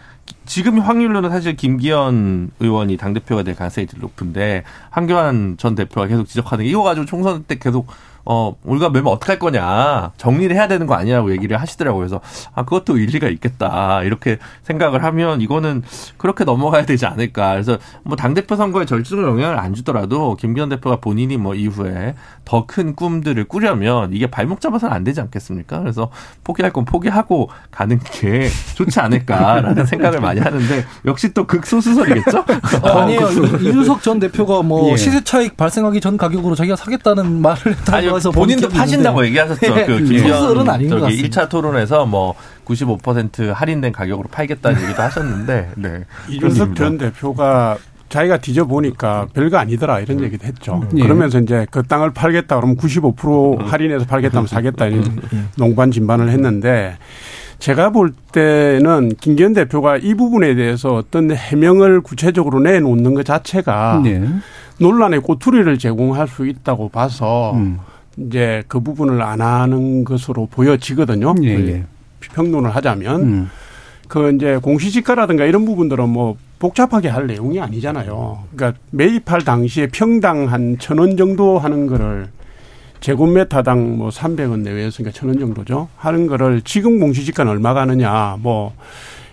지금 확률로는 사실 김기현 의원이 당대표가 될 가능성이 높은데 황교안 전 대표가 계속 지적하는 게 이거 가지고 총선 때 계속 어, 우리가 매면 어떡할 거냐. 정리를 해야 되는 거 아니냐고 얘기를 하시더라고요. 그래서, 아, 그것도 일리가 있겠다. 이렇게 생각을 하면 이거는 그렇게 넘어가야 되지 않을까. 그래서 뭐 당 대표 선거에 절대적으로 영향을 안 주더라도 김기현 대표가 본인이 뭐 이후에 더 큰 꿈들을 꾸려면 이게 발목 잡아서는 안 되지 않겠습니까? 그래서 포기할 건 포기하고 가는 게 좋지 않을까라는 생각을 많이 하는데 역시 또 극소수설이겠죠? 아니에요. 이준석 전 대표가 뭐 예. 시세 차익 발생하기 전 가격으로 자기가 사겠다는 말을 했다 고 해서 본인도 파신다고 얘기하셨죠. 예. 그 김기현 아닌 저기 1차 토론에서 뭐 95% 할인된 가격으로 팔겠다는 얘기도 하셨는데 네. 이준석 전 대표가 자기가 뒤져보니까 별거 아니더라 이런 얘기도 했죠. 예. 그러면서 이제 그 땅을 팔겠다 그러면 95% 할인해서 팔겠다면 사겠다 이런 예. 농반 진반을 했는데 제가 볼 때는 김기현 대표가 이 부분에 대해서 어떤 해명을 구체적으로 내놓는 것 자체가 네. 논란의 꼬투리를 제공할 수 있다고 봐서 음. 이제 그 부분을 안 하는 것으로 보여지거든요. 예, 예. 평론을 하자면. 음. 그 이제 공시지가라든가 이런 부분들은 뭐 복잡하게 할 내용이 아니잖아요. 그러니까 매입할 당시에 평당 한 천 원 정도 하는 거를 제곱미터당 뭐 300원 내외에서 그러니까 천 원 정도죠. 하는 거를 지금 공시지가는 얼마 가느냐 뭐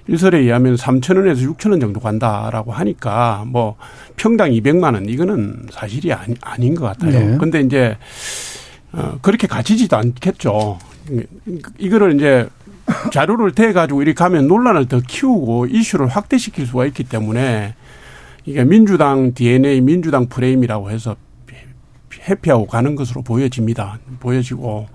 일설에 의하면 3천 원에서 6천 원 정도 간다라고 하니까 뭐 평당 200만 원 이거는 사실이 아니, 아닌 것 같아요. 네. 근데 이제 어 그렇게 가지지도 않겠죠. 이거를 이제 자료를 대 가지고 이렇게 가면 논란을 더 키우고 이슈를 확대시킬 수가 있기 때문에 이게 민주당 DNA, 민주당 프레임이라고 해서 회피하고 가는 것으로 보여집니다. 보여지고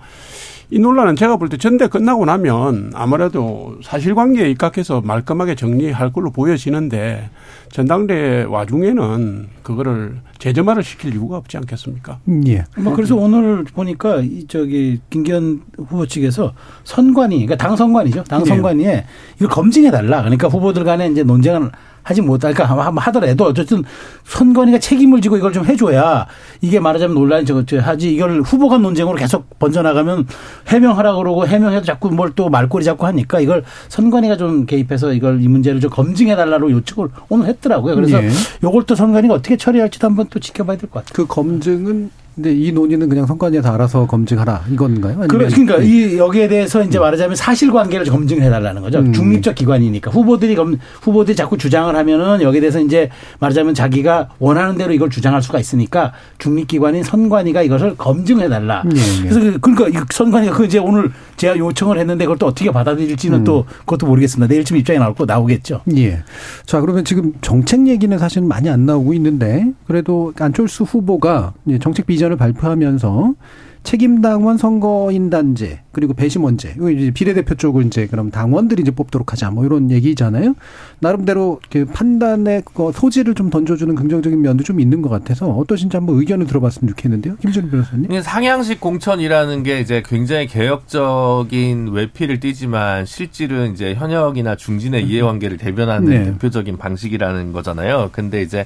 이 논란은 제가 볼 때 전대 끝나고 나면 아무래도 사실관계에 입각해서 말끔하게 정리할 걸로 보여지는데 전당대 와중에는 그거를 재점화를 시킬 이유가 없지 않겠습니까? 예. 뭐 그래서 오늘 보니까 이 저기 김기현 후보 측에서 선관위, 그러니까 당 선관위죠. 당 선관위에 예. 이걸 검증해 달라. 그러니까 후보들 간에 이제 논쟁을 하지 못할까 하더라도 어쨌든 선관위가 책임을 지고 이걸 좀 해줘야 이게 말하자면 논란이 저 하지 이걸 후보 간 논쟁으로 계속 번져나가면 해명하라 그러고 해명해도 자꾸 뭘 또 말꼬리 잡고 하니까 이걸 선관위가 좀 개입해서 이걸 이 문제를 좀 검증해 달라고 요청을 오늘 했더라고요. 그래서 예. 요걸 또 선관위가 어떻게 처리할지도 한번 또 지켜봐야 될 것 같아요. 그 검증은 근데 이 논의는 그냥 선관위에서 알아서 검증하라 이건가요? 그러니까 이 여기에 대해서 이제 음. 말하자면 사실관계를 검증해 달라는 거죠. 음. 중립적 기관이니까 후보들이 검 후보들이 자꾸 주장을 하면은 여기에 대해서 이제 말하자면 자기가 원하는 대로 이걸 주장할 수가 있으니까 중립기관인 선관위가 이것을 검증해 달라. 네, 네. 그래서 그, 그러니까 선관위가 그 이제 오늘 제가 요청을 했는데 그걸 또 어떻게 받아들일지는 음. 또 그것도 모르겠습니다. 내일쯤 입장이 나올 거 나오겠죠. 예. 자 그러면 지금 정책 얘기는 사실 많이 안 나오고 있는데 그래도 안철수 후보가 정책 비전 의견을 발표하면서 책임당원 선거인단제 그리고 배심원제 이거 이제 비례대표 쪽을 이제 그럼 당원들이 이제 뽑도록 하자 뭐 이런 얘기잖아요. 나름대로 그 판단의 그 소지를 좀 던져주는 긍정적인 면도 좀 있는 것 같아서 어떠신지 한번 의견을 들어봤으면 좋겠는데요, 김준일 변호사님. 상향식 공천이라는 게 이제 굉장히 개혁적인 외피를 띠지만 실질은 이제 현역이나 중진의 이해관계를 대변하는 네. 대표적인 방식이라는 거잖아요. 근데 이제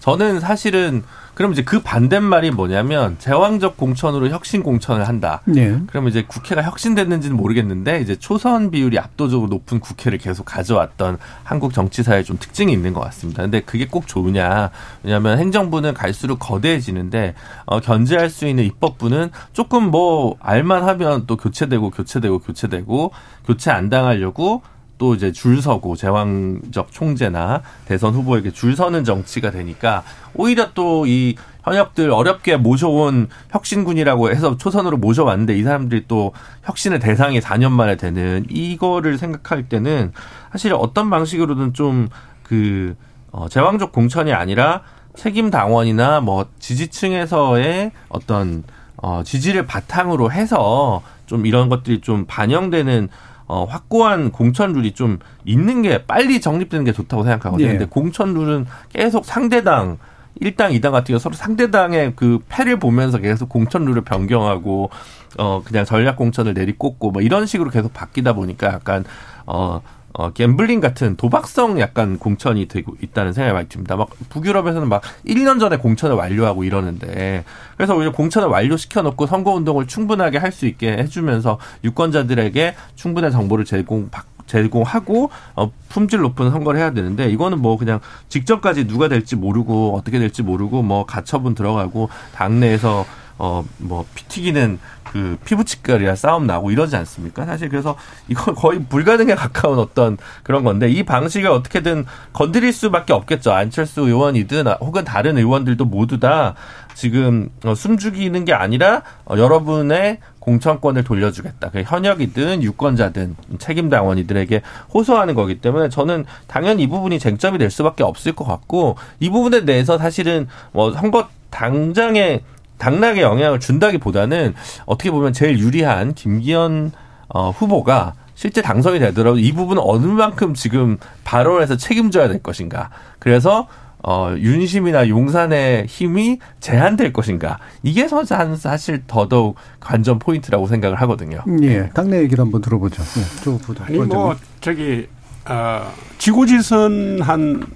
저는 사실은 그럼 이제 그 반대말이 뭐냐면 제왕적 공천으로 혁신 공천을 한다. 네. 그러면 이제 국회가 혁신됐는지는 모르겠는데 이제 초선 비율이 압도적으로 높은 국회를 계속 가져왔던 한국 정치사에 좀 특징이 있는 것 같습니다. 근데 그게 꼭 좋으냐? 왜냐하면 행정부는 갈수록 거대해지는데 어, 견제할 수 있는 입법부는 조금 뭐 알만하면 또 교체되고 교체되고 교체되고 교체 안 당하려고 또 이제 줄 서고 제왕적 총재나 대선 후보에게 줄 서는 정치가 되니까 오히려 또 이 현역들 어렵게 모셔온 혁신군이라고 해서 초선으로 모셔왔는데 이 사람들이 또 혁신의 대상이 4년 만에 되는 이거를 생각할 때는 사실 어떤 방식으로든 좀그 어, 제왕적 공천이 아니라 책임 당원이나 뭐 지지층에서의 어떤 어, 지지를 바탕으로 해서 좀 이런 것들이 좀 반영되는 어, 확고한 공천 룰이 좀 있는 게 빨리 정립되는 게 좋다고 생각하거든요. 예. 근데 공천 룰은 계속 상대당 1당, 2당 같은 경우 서로 상대당의 그 패를 보면서 계속 공천 룰을 변경하고 어 그냥 전략 공천을 내리꽂고 뭐 이런 식으로 계속 바뀌다 보니까 약간 어 어, 갬블링 같은 도박성 약간 공천이 되고 있다는 생각이 많이 듭니다. 막 북유럽에서는 막 1년 전에 공천을 완료하고 이러는데 그래서 오히려 공천을 완료시켜 놓고 선거 운동을 충분하게 할 수 있게 해주면서 유권자들에게 충분한 정보를 제공 제공하고 어, 품질 높은 선거를 해야 되는데 이거는 뭐 그냥 직전까지 누가 될지 모르고 어떻게 될지 모르고 뭐 가처분 들어가고 당내에서 어 뭐 피 튀기는 그 피부치과리야 싸움 나고 이러지 않습니까? 사실 그래서 이건 거의 불가능에 가까운 어떤 그런 건데 이 방식을 어떻게든 건드릴 수밖에 없겠죠. 안철수 의원이든 혹은 다른 의원들도 모두 다 지금 어, 숨죽이는 게 아니라 어, 여러분의 공천권을 돌려주겠다. 그 현역이든 유권자든 책임 당원이들에게 호소하는 거기 때문에 저는 당연히 이 부분이 쟁점이 될 수밖에 없을 것 같고 이 부분에 대해서 사실은 뭐 선거 당장에 당락에 영향을 준다기보다는 어떻게 보면 제일 유리한 김기현 어, 후보가 실제 당선이 되더라도 이 부분은 어느 만큼 지금 발언해서 책임져야 될 것인가. 그래서 어, 윤심이나 용산의 힘이 제한될 것인가. 이게 사실 더더욱 관전 포인트라고 생각을 하거든요. 예. 당내 얘기를 한번 들어보죠. 예, 아니, 뭐, 저기, 어, 지고지선한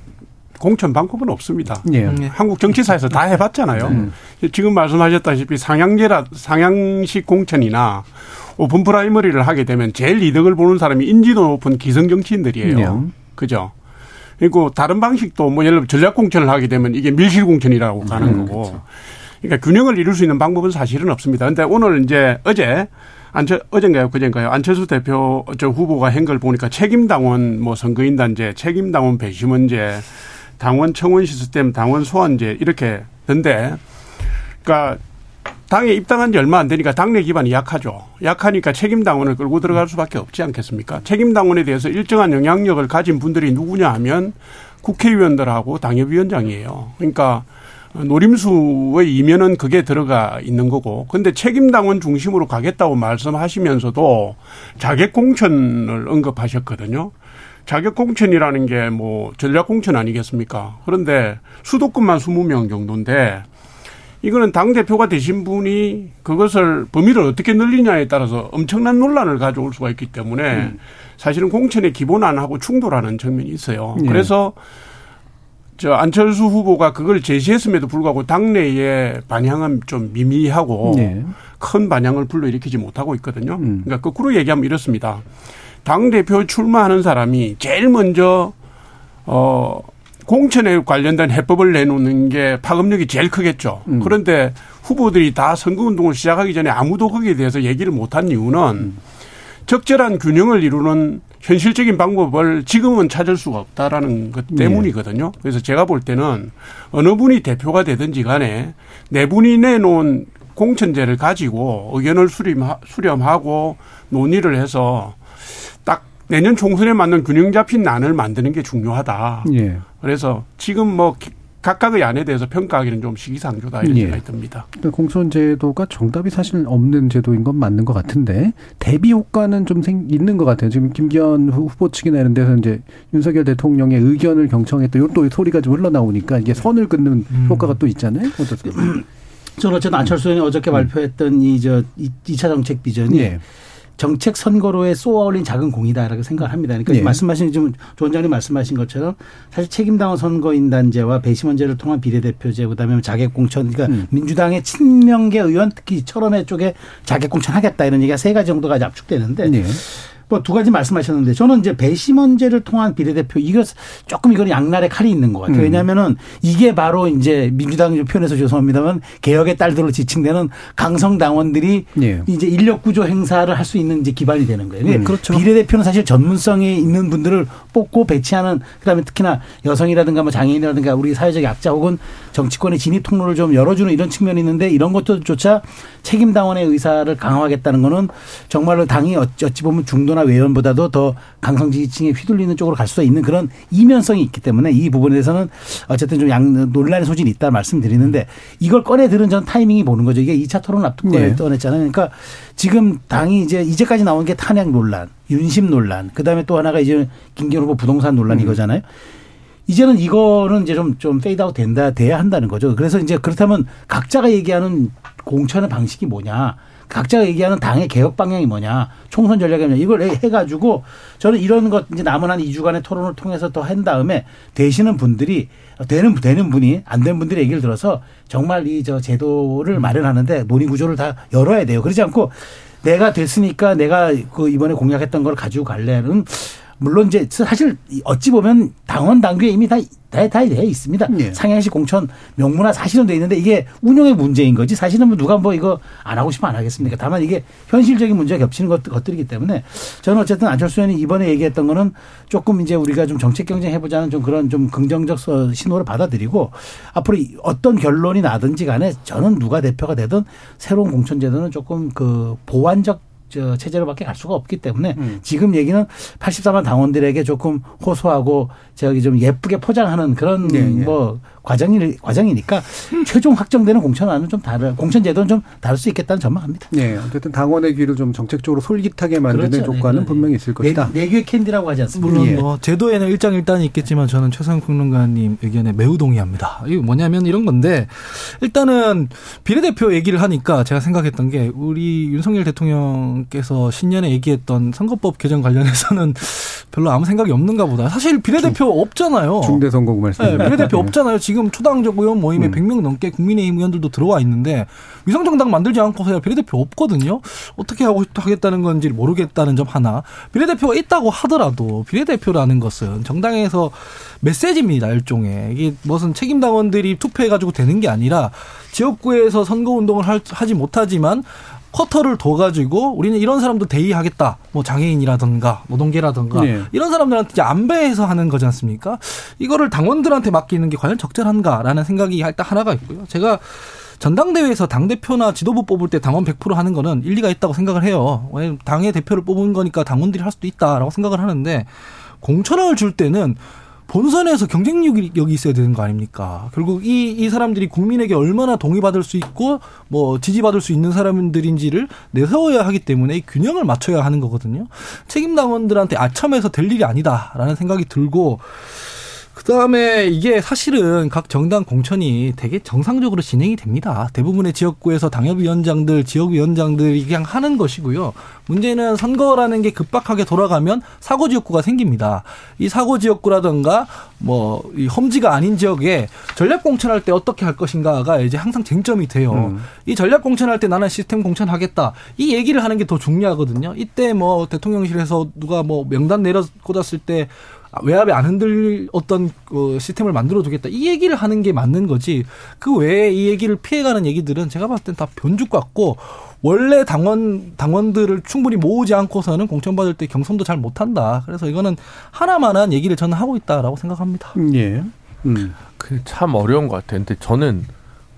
공천 방법은 없습니다. 예. 음, 예. 한국 정치사에서 다 해봤잖아요. 음. 지금 말씀하셨다시피 상향제라 상향식 공천이나 open primary를 하게 되면 제일 이득을 보는 사람이 인지도 높은 기성 정치인들이에요. 예. 그죠? 그리고 다른 방식도 뭐 예를 들어 전략 공천을 하게 되면 이게 밀실 공천이라고 가는 음, 거고. 그렇죠. 그러니까 균형을 이룰 수 있는 방법은 사실은 없습니다. 근데 오늘 이제 어제 안철 어젠가요 그젠가요 안철수 대표 저 후보가 한걸 보니까 책임당원 뭐 선거인단제 책임당원 배심원제 당원 청원 시스템, 당원 소환제 이렇게 된데, 그러니까 당에 입당한 지 얼마 안 되니까 당내 기반이 약하죠. 약하니까 책임 당원을 끌고 들어갈 수밖에 없지 않겠습니까? 책임 당원에 대해서 일정한 영향력을 가진 분들이 누구냐 하면 국회의원들하고 당협위원장이에요. 그러니까 노림수의 이면은 그게 들어가 있는 거고. 근데 책임 당원 중심으로 가겠다고 말씀하시면서도 자객 공천을 언급하셨거든요. 자격 공천이라는 게 뭐 전략 공천 아니겠습니까? 그런데 수도권만 20명 정도인데 이거는 당 대표가 되신 분이 그것을 범위를 어떻게 늘리냐에 따라서 엄청난 논란을 가져올 수가 있기 때문에 음. 사실은 공천의 기본안하고 충돌하는 측면이 있어요. 네. 그래서 저 안철수 후보가 그걸 제시했음에도 불구하고 당내의 반향은 좀 미미하고 네. 큰 반향을 불러일으키지 못하고 있거든요. 음. 그러니까 거꾸로 얘기하면 이렇습니다. 당 대표 출마하는 사람이 제일 먼저 어 공천에 관련된 해법을 내놓는 게 파급력이 제일 크겠죠. 음. 그런데 후보들이 다 선거운동을 시작하기 전에 아무도 거기에 대해서 얘기를 못한 이유는 음. 적절한 균형을 이루는 현실적인 방법을 지금은 찾을 수가 없다라는 것 네. 때문이거든요. 그래서 제가 볼 때는 어느 분이 대표가 되든지 간에 네 분이 내놓은 공천제를 가지고 의견을 수렴하고 논의를 해서 내년 총선에 맞는 균형 잡힌 난을 만드는 게 중요하다. 예. 그래서 지금 뭐 각각의 안에 대해서 평가하기는 좀 시기상조다 이런 예. 생각이 듭니다. 공천제도가 정답이 사실 없는 제도인 건 맞는 것 같은데 대비 효과는 좀 생, 있는 것 같아요. 지금 김기현 후보 측이나 이런 데서 이제 윤석열 대통령의 의견을 경청했던 이것도 소리가 좀 흘러나오니까 이게 선을 긋는 음. 효과가 또 있잖아요. 어떻게? 저는 어쨌든 안철수 의원이 어저께 음. 발표했던 이저 2차 정책 비전이 예. 정책 선거로에 쏘아올린 작은 공이다라고 생각을 합니다. 그러니까 네. 말씀하신 지금 조 원장님 말씀하신 것처럼 사실 책임당원 선거인단제와 배심원제를 통한 비례대표제 그다음에 자객공천 그러니까 음. 민주당의 친명계 의원 특히 철원회 쪽에 자객공천 하겠다 이런 얘기가 세 가지 정도가 압축되는데 네. 뭐 두 가지 말씀하셨는데 저는 이제 배심원제를 통한 비례대표 이거 조금 이건 양날의 칼이 있는 것 같아요. 음. 왜냐하면은 이게 바로 이제 민주당 표현해서 죄송합니다만 개혁의 딸들로 지칭되는 강성 당원들이 예. 이제 인력 구조 행사를 할 수 있는 이제 기반이 되는 거예요. 음. 그렇죠. 비례대표는 사실 전문성이 있는 분들을 뽑고 배치하는 그다음에 특히나 여성이라든가 뭐 장애인이라든가 우리 사회적 약자 혹은 정치권의 진입 통로를 좀 열어주는 이런 측면이 있는데 이런 것들조차 책임 당원의 의사를 강화하겠다는 거는 정말로 당이 어찌 보면 중도 나 외연보다도 더 강성 지지층에 휘둘리는 쪽으로 갈수 있는 그런 이면성이 있기 때문에 이 부분에 대해서는 어쨌든 좀 양, 논란의 소지가 있다 말씀드리는데 이걸 꺼내 들은 전 타이밍을 보는 거죠. 이게 2차 토론 앞두고 네. 꺼냈잖아요. 그러니까 지금 당이 이제 이제까지 나온 게 탄핵 논란, 윤심 논란, 그 다음에 또 하나가 이제 김기현 후보 부동산 논란 음. 이거잖아요. 이제는 이거는 이제 좀, 좀 페이드아웃 된다, 돼야 한다는 거죠. 그래서 이제 그렇다면 각자가 얘기하는 공천의 방식이 뭐냐. 각자가 얘기하는 당의 개혁 방향이 뭐냐, 총선 전략이 뭐냐, 이걸 해가지고 저는 이런 것 이제 남은 한 2주간의 토론을 통해서 더 한 다음에 되시는 분들이 되는 되는 분이 안 된 분들의 얘기를 들어서 정말 이 저 제도를 마련하는데 논의 구조를 다 열어야 돼요. 그러지 않고 내가 됐으니까 내가 그 이번에 공약했던 걸 가지고 갈래는 물론 이제 사실 어찌 보면 당원 당규에 이미 다 다, 다 되어 있습니다. 네. 상향시 공천 명문화 사실은 돼 있는데 이게 운영의 문제인 거지 사실은 뭐 누가 뭐 이거 안 하고 싶으면 안 하겠습니까? 다만 이게 현실적인 문제가 겹치는 것, 것들이기 때문에 저는 어쨌든 안철수 의원이 이번에 얘기했던 거는 조금 이제 우리가 좀 정책 경쟁 해보자는 좀 그런 좀 긍정적 신호를 받아들이고 앞으로 어떤 결론이 나든지 간에 저는 누가 대표가 되든 새로운 공천 제도는 조금 그 보완적 저 체제로밖에 갈 수가 없기 때문에 음. 지금 얘기는 84만 당원들에게 조금 호소하고 저기 좀 예쁘게 포장하는 그런 네, 네. 뭐 과정이 과정이니까 최종 확정되는 공천안은 좀 다른 공천 제도는 좀 다를 수 있겠다는 전망합니다. 네, 어쨌든 당원의 귀를 좀 정책적으로 솔깃하게 만드는 그렇죠. 조건은 네, 분명히 있을 것이다. 내, 내귀의 캔디라고 하지 않습니까? 물론 예. 뭐 제도에는 일장일단이 있겠지만 저는 최상 평론가님 의견에 매우 동의합니다. 이거 뭐냐면 이런 건데 일단은 비례대표 얘기를 하니까 제가 생각했던 게 우리 윤석열 대통령께서 신년에 얘기했던 선거법 개정 관련해서는 별로 아무 생각이 없는가 보다. 사실 비례대표 없잖아요. 중대 선거구 말씀. 네, 비례대표 없잖아요. 지금 초당적 의원 모임에 음. 100명 넘게 국민의힘 의원들도 들어와 있는데 위성정당 만들지 않고서야 비례대표 없거든요. 어떻게 하고 하겠다는 건지 모르겠다는 점 하나. 비례대표가 있다고 하더라도 비례대표라는 것은 정당에서 메시지입니다. 일종의 이게 무슨 책임 당원들이 투표해 가지고 되는 게 아니라 지역구에서 선거 운동을 하지 못하지만 쿼터를 둬가지고 우리는 이런 사람도 대의하겠다. 뭐 장애인이라든가 노동계라든가 네. 이런 사람들한테 이제 안배해서 하는 거지 않습니까? 이거를 당원들한테 맡기는 게 과연 적절한가라는 생각이 일단 하나가 있고요. 제가 전당대회에서 당대표나 지도부 뽑을 때 당원 100% 하는 거는 일리가 있다고 생각을 해요. 왜냐면 당의 대표를 뽑은 거니까 당원들이 할 수도 있다라고 생각을 하는데 공천을 줄 때는 본선에서 경쟁력이 있어야 되는 거 아닙니까? 결국 이, 이 사람들이 국민에게 얼마나 동의받을 수 있고 뭐 지지받을 수 있는 사람들인지를 내세워야 하기 때문에 이 균형을 맞춰야 하는 거거든요. 책임당원들한테 아첨해서 될 일이 아니다라는 생각이 들고 그다음에 이게 사실은 각 정당 공천이 되게 정상적으로 진행이 됩니다. 대부분의 지역구에서 당협위원장들, 지역위원장들이 그냥 하는 것이고요. 문제는 선거라는 게 급박하게 돌아가면 사고 지역구가 생깁니다. 이 사고 지역구라든가 뭐 이 험지가 아닌 지역에 전략 공천할 때 어떻게 할 것인가가 이제 항상 쟁점이 돼요. 음. 이 전략 공천할 때 나는 시스템 공천하겠다. 이 얘기를 하는 게 더 중요하거든요. 이때 뭐 대통령실에서 누가 뭐 명단 내려 꽂았을 때 외압에 안 흔들 어떤 그 시스템을 만들어 두겠다. 이 얘기를 하는 게 맞는 거지. 그 외에 이 얘기를 피해가는 얘기들은 제가 봤을 땐 다 변죽 같고 원래 당원 당원들을 충분히 모으지 않고서는 공천 받을 때 경선도 잘 못한다. 그래서 이거는 하나만한 얘기를 저는 하고 있다라고 생각합니다. 예. 음. 그참 어려운 것 같아요. 근데 저는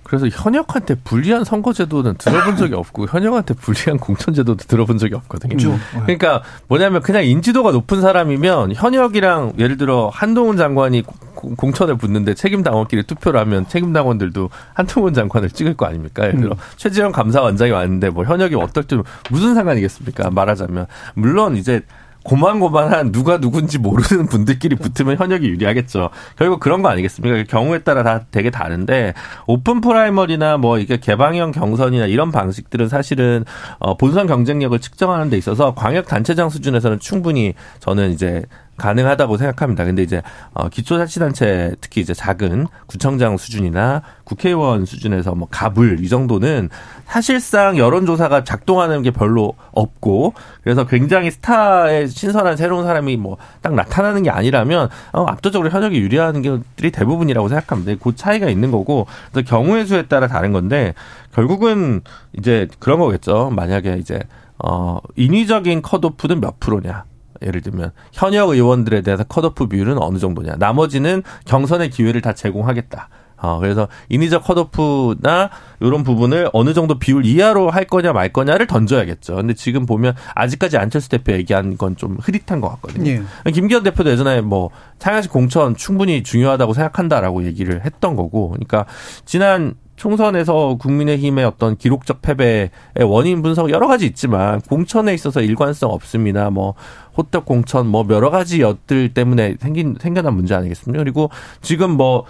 그래서 현역한테 불리한 선거제도는 들어본 적이 없고 현역한테 불리한 공천제도도 들어본 적이 없거든요. 그렇죠. 그러니까 뭐냐면 그냥 인지도가 높은 사람이면 현역이랑 예를 들어 한동훈 장관이 공천을 붙는데 책임 당원끼리 투표를 하면 책임 당원들도 한동훈 장관을 찍을 거 아닙니까? 예를 들어 음. 최재형 감사원장이 왔는데 뭐 현역이 어떨지 무슨 상관이겠습니까? 말하자면 물론 이제 고만고만한 누가 누군지 모르는 분들끼리 붙으면 현역이 유리하겠죠. 결국 그런 거 아니겠습니까? 경우에 따라 다 되게 다른데 open primary나 뭐 이게 개방형 경선이나 이런 방식들은 사실은 어 본선 경쟁력을 측정하는 데 있어서 광역 단체장 수준에서는 충분히 저는 이제 가능하다고 생각합니다. 근데 이제 어 기초자치단체 특히 이제 작은 구청장 수준이나 국회의원 수준에서 뭐 가불 이 정도는 사실상 여론조사가 작동하는 게 별로 없고 그래서 굉장히 스타의 신선한 새로운 사람이 뭐 딱 나타나는 게 아니라면 어 압도적으로 현역이 유리한 것들이 대부분이라고 생각합니다. 그 차이가 있는 거고 그래서 경우의 수에 따라 다른 건데 결국은 이제 그런 거겠죠. 만약에 이제 어 인위적인 컷오프는 몇 프로냐. 예를 들면 현역 의원들에 대해서 컷오프 비율은 어느 정도냐. 나머지는 경선의 기회를 다 제공하겠다. 어, 그래서 인위적 컷오프나 이런 부분을 어느 정도 비율 이하로 할 거냐 말 거냐를 던져야겠죠. 근데 지금 보면 아직까지 안철수 대표 얘기한 건 좀 흐릿한 것 같거든요. 예. 김기현 대표도 예전에 뭐 창야식 공천 충분히 중요하다고 생각한다라고 얘기를 했던 거고. 그러니까 지난 총선에서 국민의힘의 어떤 기록적 패배의 원인 분석 여러 가지 있지만 공천에 있어서 일관성 없습니다. 뭐 호떡 공천 뭐 여러 가지 엿들 때문에 생긴 생겨난 문제 아니겠습니까? 그리고 지금 뭐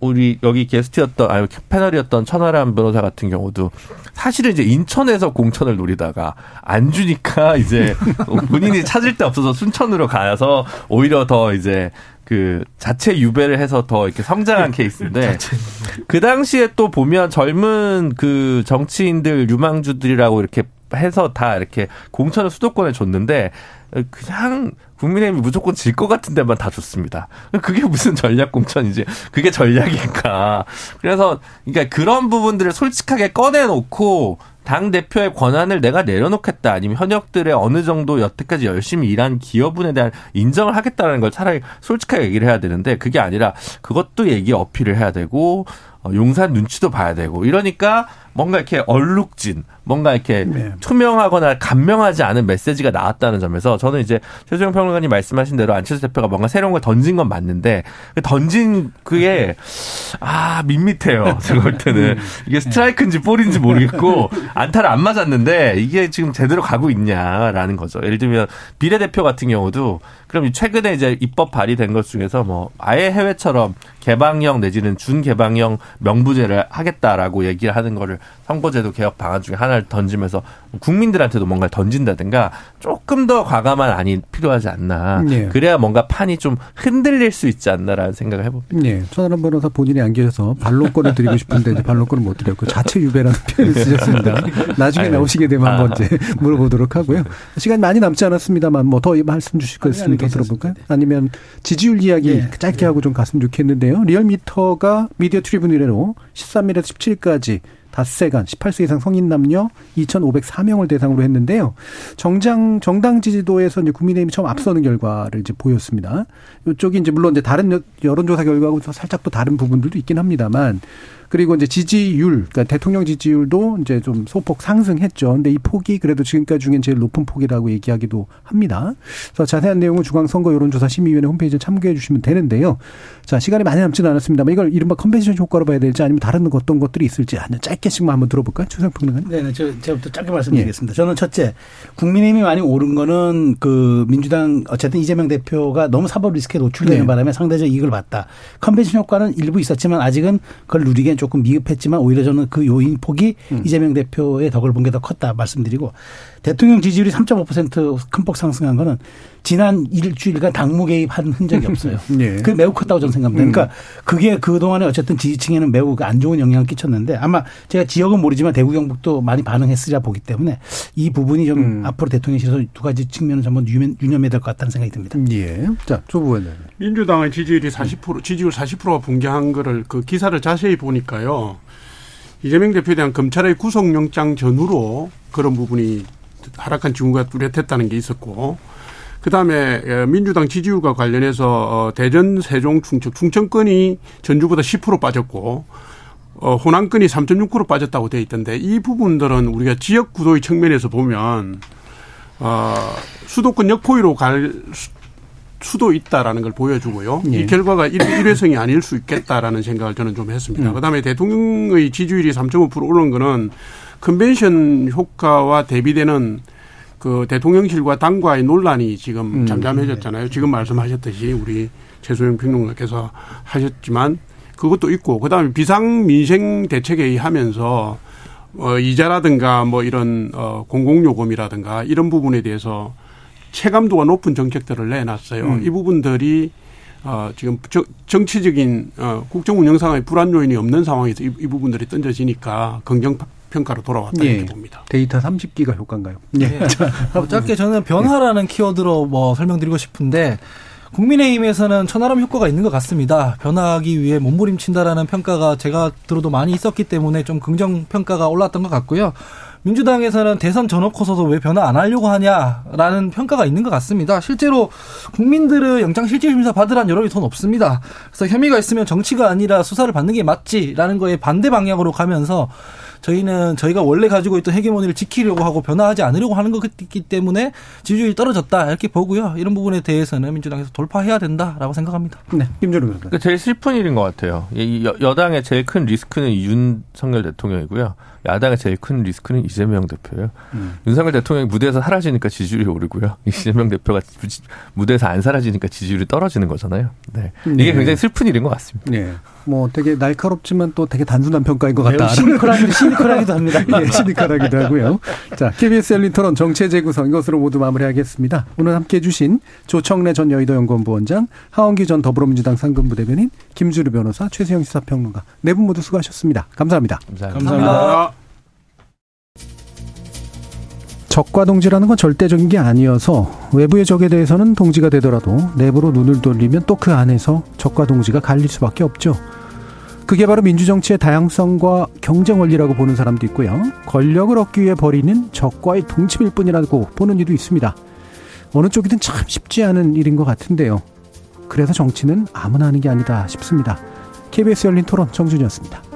우리 여기 게스트였던 아니 패널이었던 천하람 변호사 같은 경우도 사실은 이제 인천에서 공천을 노리다가 안 주니까 이제 본인이 찾을 데 없어서 순천으로 가서 오히려 더 이제 그 자체 유배를 해서 더 이렇게 성장한 케이스인데 그 당시에 또 보면 젊은 그 정치인들 유망주들이라고 이렇게 해서 다 이렇게 공천을 수도권에 줬는데 그냥 국민의힘이 무조건 질 것 같은 데만 다 줬습니다. 그게 무슨 전략 공천이지? 그게 전략인가? 그래서 그러니까 그런 부분들을 솔직하게 꺼내놓고 당 대표의 권한을 내가 내려놓겠다 아니면 현역들의 어느 정도 여태까지 열심히 일한 기여분에 대한 인정을 하겠다는 걸 차라리 솔직하게 얘기를 해야 되는데 그게 아니라 그것도 얘기 어필을 해야 되고 어, 용산 눈치도 봐야 되고 이러니까 뭔가 이렇게 얼룩진 뭔가 이렇게 네. 투명하거나 간명하지 않은 메시지가 나왔다는 점에서 저는 이제 최수영 평론가님 말씀하신 대로 안철수 대표가 뭔가 새로운 걸 던진 건 맞는데 그 던진 그게 아 밋밋해요. 제가 볼 때는 이게 스트라이크인지 볼인지 모르겠고 안타를 안 맞았는데 이게 지금 제대로 가고 있냐라는 거죠. 예를 들면 비례대표 같은 경우도 그럼 최근에 이제 입법 발의된 것 중에서 뭐 아예 해외처럼 개방형 내지는 준개방형 명부제를 하겠다라고 얘기를 하는 거를 선거제도 개혁 방안 중에 하나를 던지면서 국민들한테도 뭔가 던진다든가 조금 더 과감한 안이 필요하지 않나. 네. 그래야 뭔가 판이 좀 흔들릴 수 있지 않나라는 생각을 해봅니다. 네. 천하람 변호사 본인이 안 계셔서 반론권을 드리고 싶은데 이제 반론권을 못 드렸고 자체 유배라는 표현을 쓰셨습니다. 나중에 아유. 나오시게 되면 아. 한번 이제 물어보도록 하고요. 시간이 많이 남지 않았습니다만 뭐 더 말씀 주실 거 있더 들어볼까요? 아니면 지지율 이야기 네. 짧게 하고 좀 갔으면 좋겠는데요. 리얼미터가 미디어 트리뷴 이래로 13일에서 17일까지 닷새간 18세 이상 성인 남녀 2,504명을 대상으로 했는데요. 정장 정당 지지도에서 이제 국민의힘이 처음 앞서는 결과를 이제 보였습니다. 이쪽이 이제 물론 이제 다른 여론조사 결과하고 살짝 또 다른 부분들도 있긴 합니다만 그리고 이제 지지율, 그러니까 대통령 지지율도 이제 좀 소폭 상승했죠. 근데 이 폭이 그래도 지금까지 중엔 제일 높은 폭이라고 얘기하기도 합니다. 그래서 자세한 내용은 중앙선거 여론조사 심의위원회 홈페이지에 참고해 주시면 되는데요. 자, 시간이 많이 남지는 않았습니다만 이걸 이른바 컨벤션 효과로 봐야 될지 아니면 다른 어떤 것들이 있을지 아니면 짧게씩만 한번 들어볼까요? 추상 평론가님. 네, 네. 저, 제가부터 짧게 말씀드리겠습니다. 예. 저는 첫째, 국민의힘이 많이 오른 거는 그 민주당 어쨌든 이재명 대표가 너무 사법 리스크에 노출되는 네. 바람에 상대적 이익을 봤다. 컨벤션 효과는 일부 있었지만 아직은 그걸 누리기엔 조금 미흡했지만 오히려 저는 그 요인 폭이 음. 이재명 대표의 덕을 본 게 더 컸다 말씀드리고 대통령 지지율이 3.5%큰 폭 상승한 거는 지난 일주일간 당무 개입한 흔적이 없어요. 네. 그게 매우 컸다고 저는 생각합니다. 그러니까 음. 그게 그동안에 어쨌든 지지층에는 매우 그안 좋은 영향을 끼쳤는데 아마 제가 지역은 모르지만 대구 경북도 많이 반응했으리라 보기 때문에 이 부분이 좀 음. 앞으로 대통령실에서 두 가지 측면을 한번 유념해야 될 것 같다는 생각이 듭니다. 예. 자, 조부원 민주당의 지지율이 40% 지지율 40%가 붕괴한 거를 그 기사를 자세히 보니까요. 이재명 대표에 대한 검찰의 구속영장 전후로 그런 부분이 하락한 징후가 뚜렷했다는 게 있었고 그다음에 어, 민주당 지지율과 관련해서 어, 대전 세종 충청 충청권이 전주보다 10% 빠졌고 어 호남권이 3.6% 빠졌다고 돼 있던데 이 부분들은 우리가 지역 구도의 측면에서 보면 어 수도권 역포위로 갈 수도 있다라는 걸 보여주고요. 예. 이 결과가 일회성이 아닐 수 있겠다라는 생각을 저는 좀 했습니다. 음. 그다음에 대통령의 지지율이 3.5% 오른 거는 컨벤션 효과와 대비되는 그 대통령실과 당과의 논란이 지금 음. 잠잠해졌잖아요. 지금 말씀하셨듯이 우리 최소영 평론가께서 하셨지만 그것도 있고 그다음에 비상 민생 대책에 의하면서 어 이자라든가 뭐 이런 어 공공 요금이라든가 이런 부분에 대해서 체감도가 높은 정책들을 내놨어요. 음. 이 부분들이 어, 지금 정치적인 어, 국정 운영상의 불안 요인이 없는 상황에서 이, 이 부분들이 던져지니까 긍정 평가로 돌아왔다 예. 이렇게 봅니다. 데이터 30기가 효과인가요? 예. 네. 짧게 저는 변화라는 키워드로 뭐 설명드리고 싶은데 국민의힘에서는 천하람 효과가 있는 것 같습니다. 변화하기 위해 몸부림친다라는 평가가 제가 들어도 많이 있었기 때문에 좀 긍정 평가가 올랐던 것 같고요. 민주당에서는 대선 전놓고서도 왜 변화 안 하려고 하냐라는 평가가 있는 것 같습니다. 실제로 국민들은 영장 실질심사 받으란 여론이 더 높습니다. 그래서 혐의가 있으면 정치가 아니라 수사를 받는 게 맞지라는 거에 반대 방향으로 가면서 저희는 저희가 원래 가지고 있던 헤게모니를 지키려고 하고 변화하지 않으려고 하는 것이기 때문에 지지율이 떨어졌다 이렇게 보고요. 이런 부분에 대해서는 민주당에서 돌파해야 된다라고 생각합니다. 네, 김준우 의원. 그러니까 제일 슬픈 일인 것 같아요. 여당의 제일 큰 리스크는 윤석열 대통령이고요. 야당의 제일 큰 리스크는 이재명 대표예요. 음. 윤석열 대통령이 무대에서 사라지니까 지지율이 오르고요. 이재명 대표가 무대에서 안 사라지니까 지지율이 떨어지는 거잖아요. 네. 이게 네. 굉장히 슬픈 일인 것 같습니다. 네. 뭐 되게 날카롭지만 또 되게 단순한 평가인 것 같다. 시니컬하기도, 시니컬하기도 합니다. 네, 시니컬하기도 하고요. 자, KBS 열린 토론 정체 재구성 이것으로 모두 마무리하겠습니다. 오늘 함께 해주신 조청래 전 여의도 연구원부원장, 하원기 전 더불어민주당 상근부 대변인, 김주루 변호사, 최수영 시사평론가 네 분 모두 수고하셨습니다. 감사합니다. 감사합니다. 감사합니다. 적과 동지라는 건 절대적인 게 아니어서 외부의 적에 대해서는 동지가 되더라도 내부로 눈을 돌리면 또 그 안에서 적과 동지가 갈릴 수밖에 없죠. 그게 바로 민주정치의 다양성과 경쟁 원리라고 보는 사람도 있고요. 권력을 얻기 위해 벌이는 적과의 동침일 뿐이라고 보는 이도 있습니다. 어느 쪽이든 참 쉽지 않은 일인 것 같은데요. 그래서 정치는 아무나 하는 게 아니다 싶습니다. KBS 열린 토론 정준이었습니다.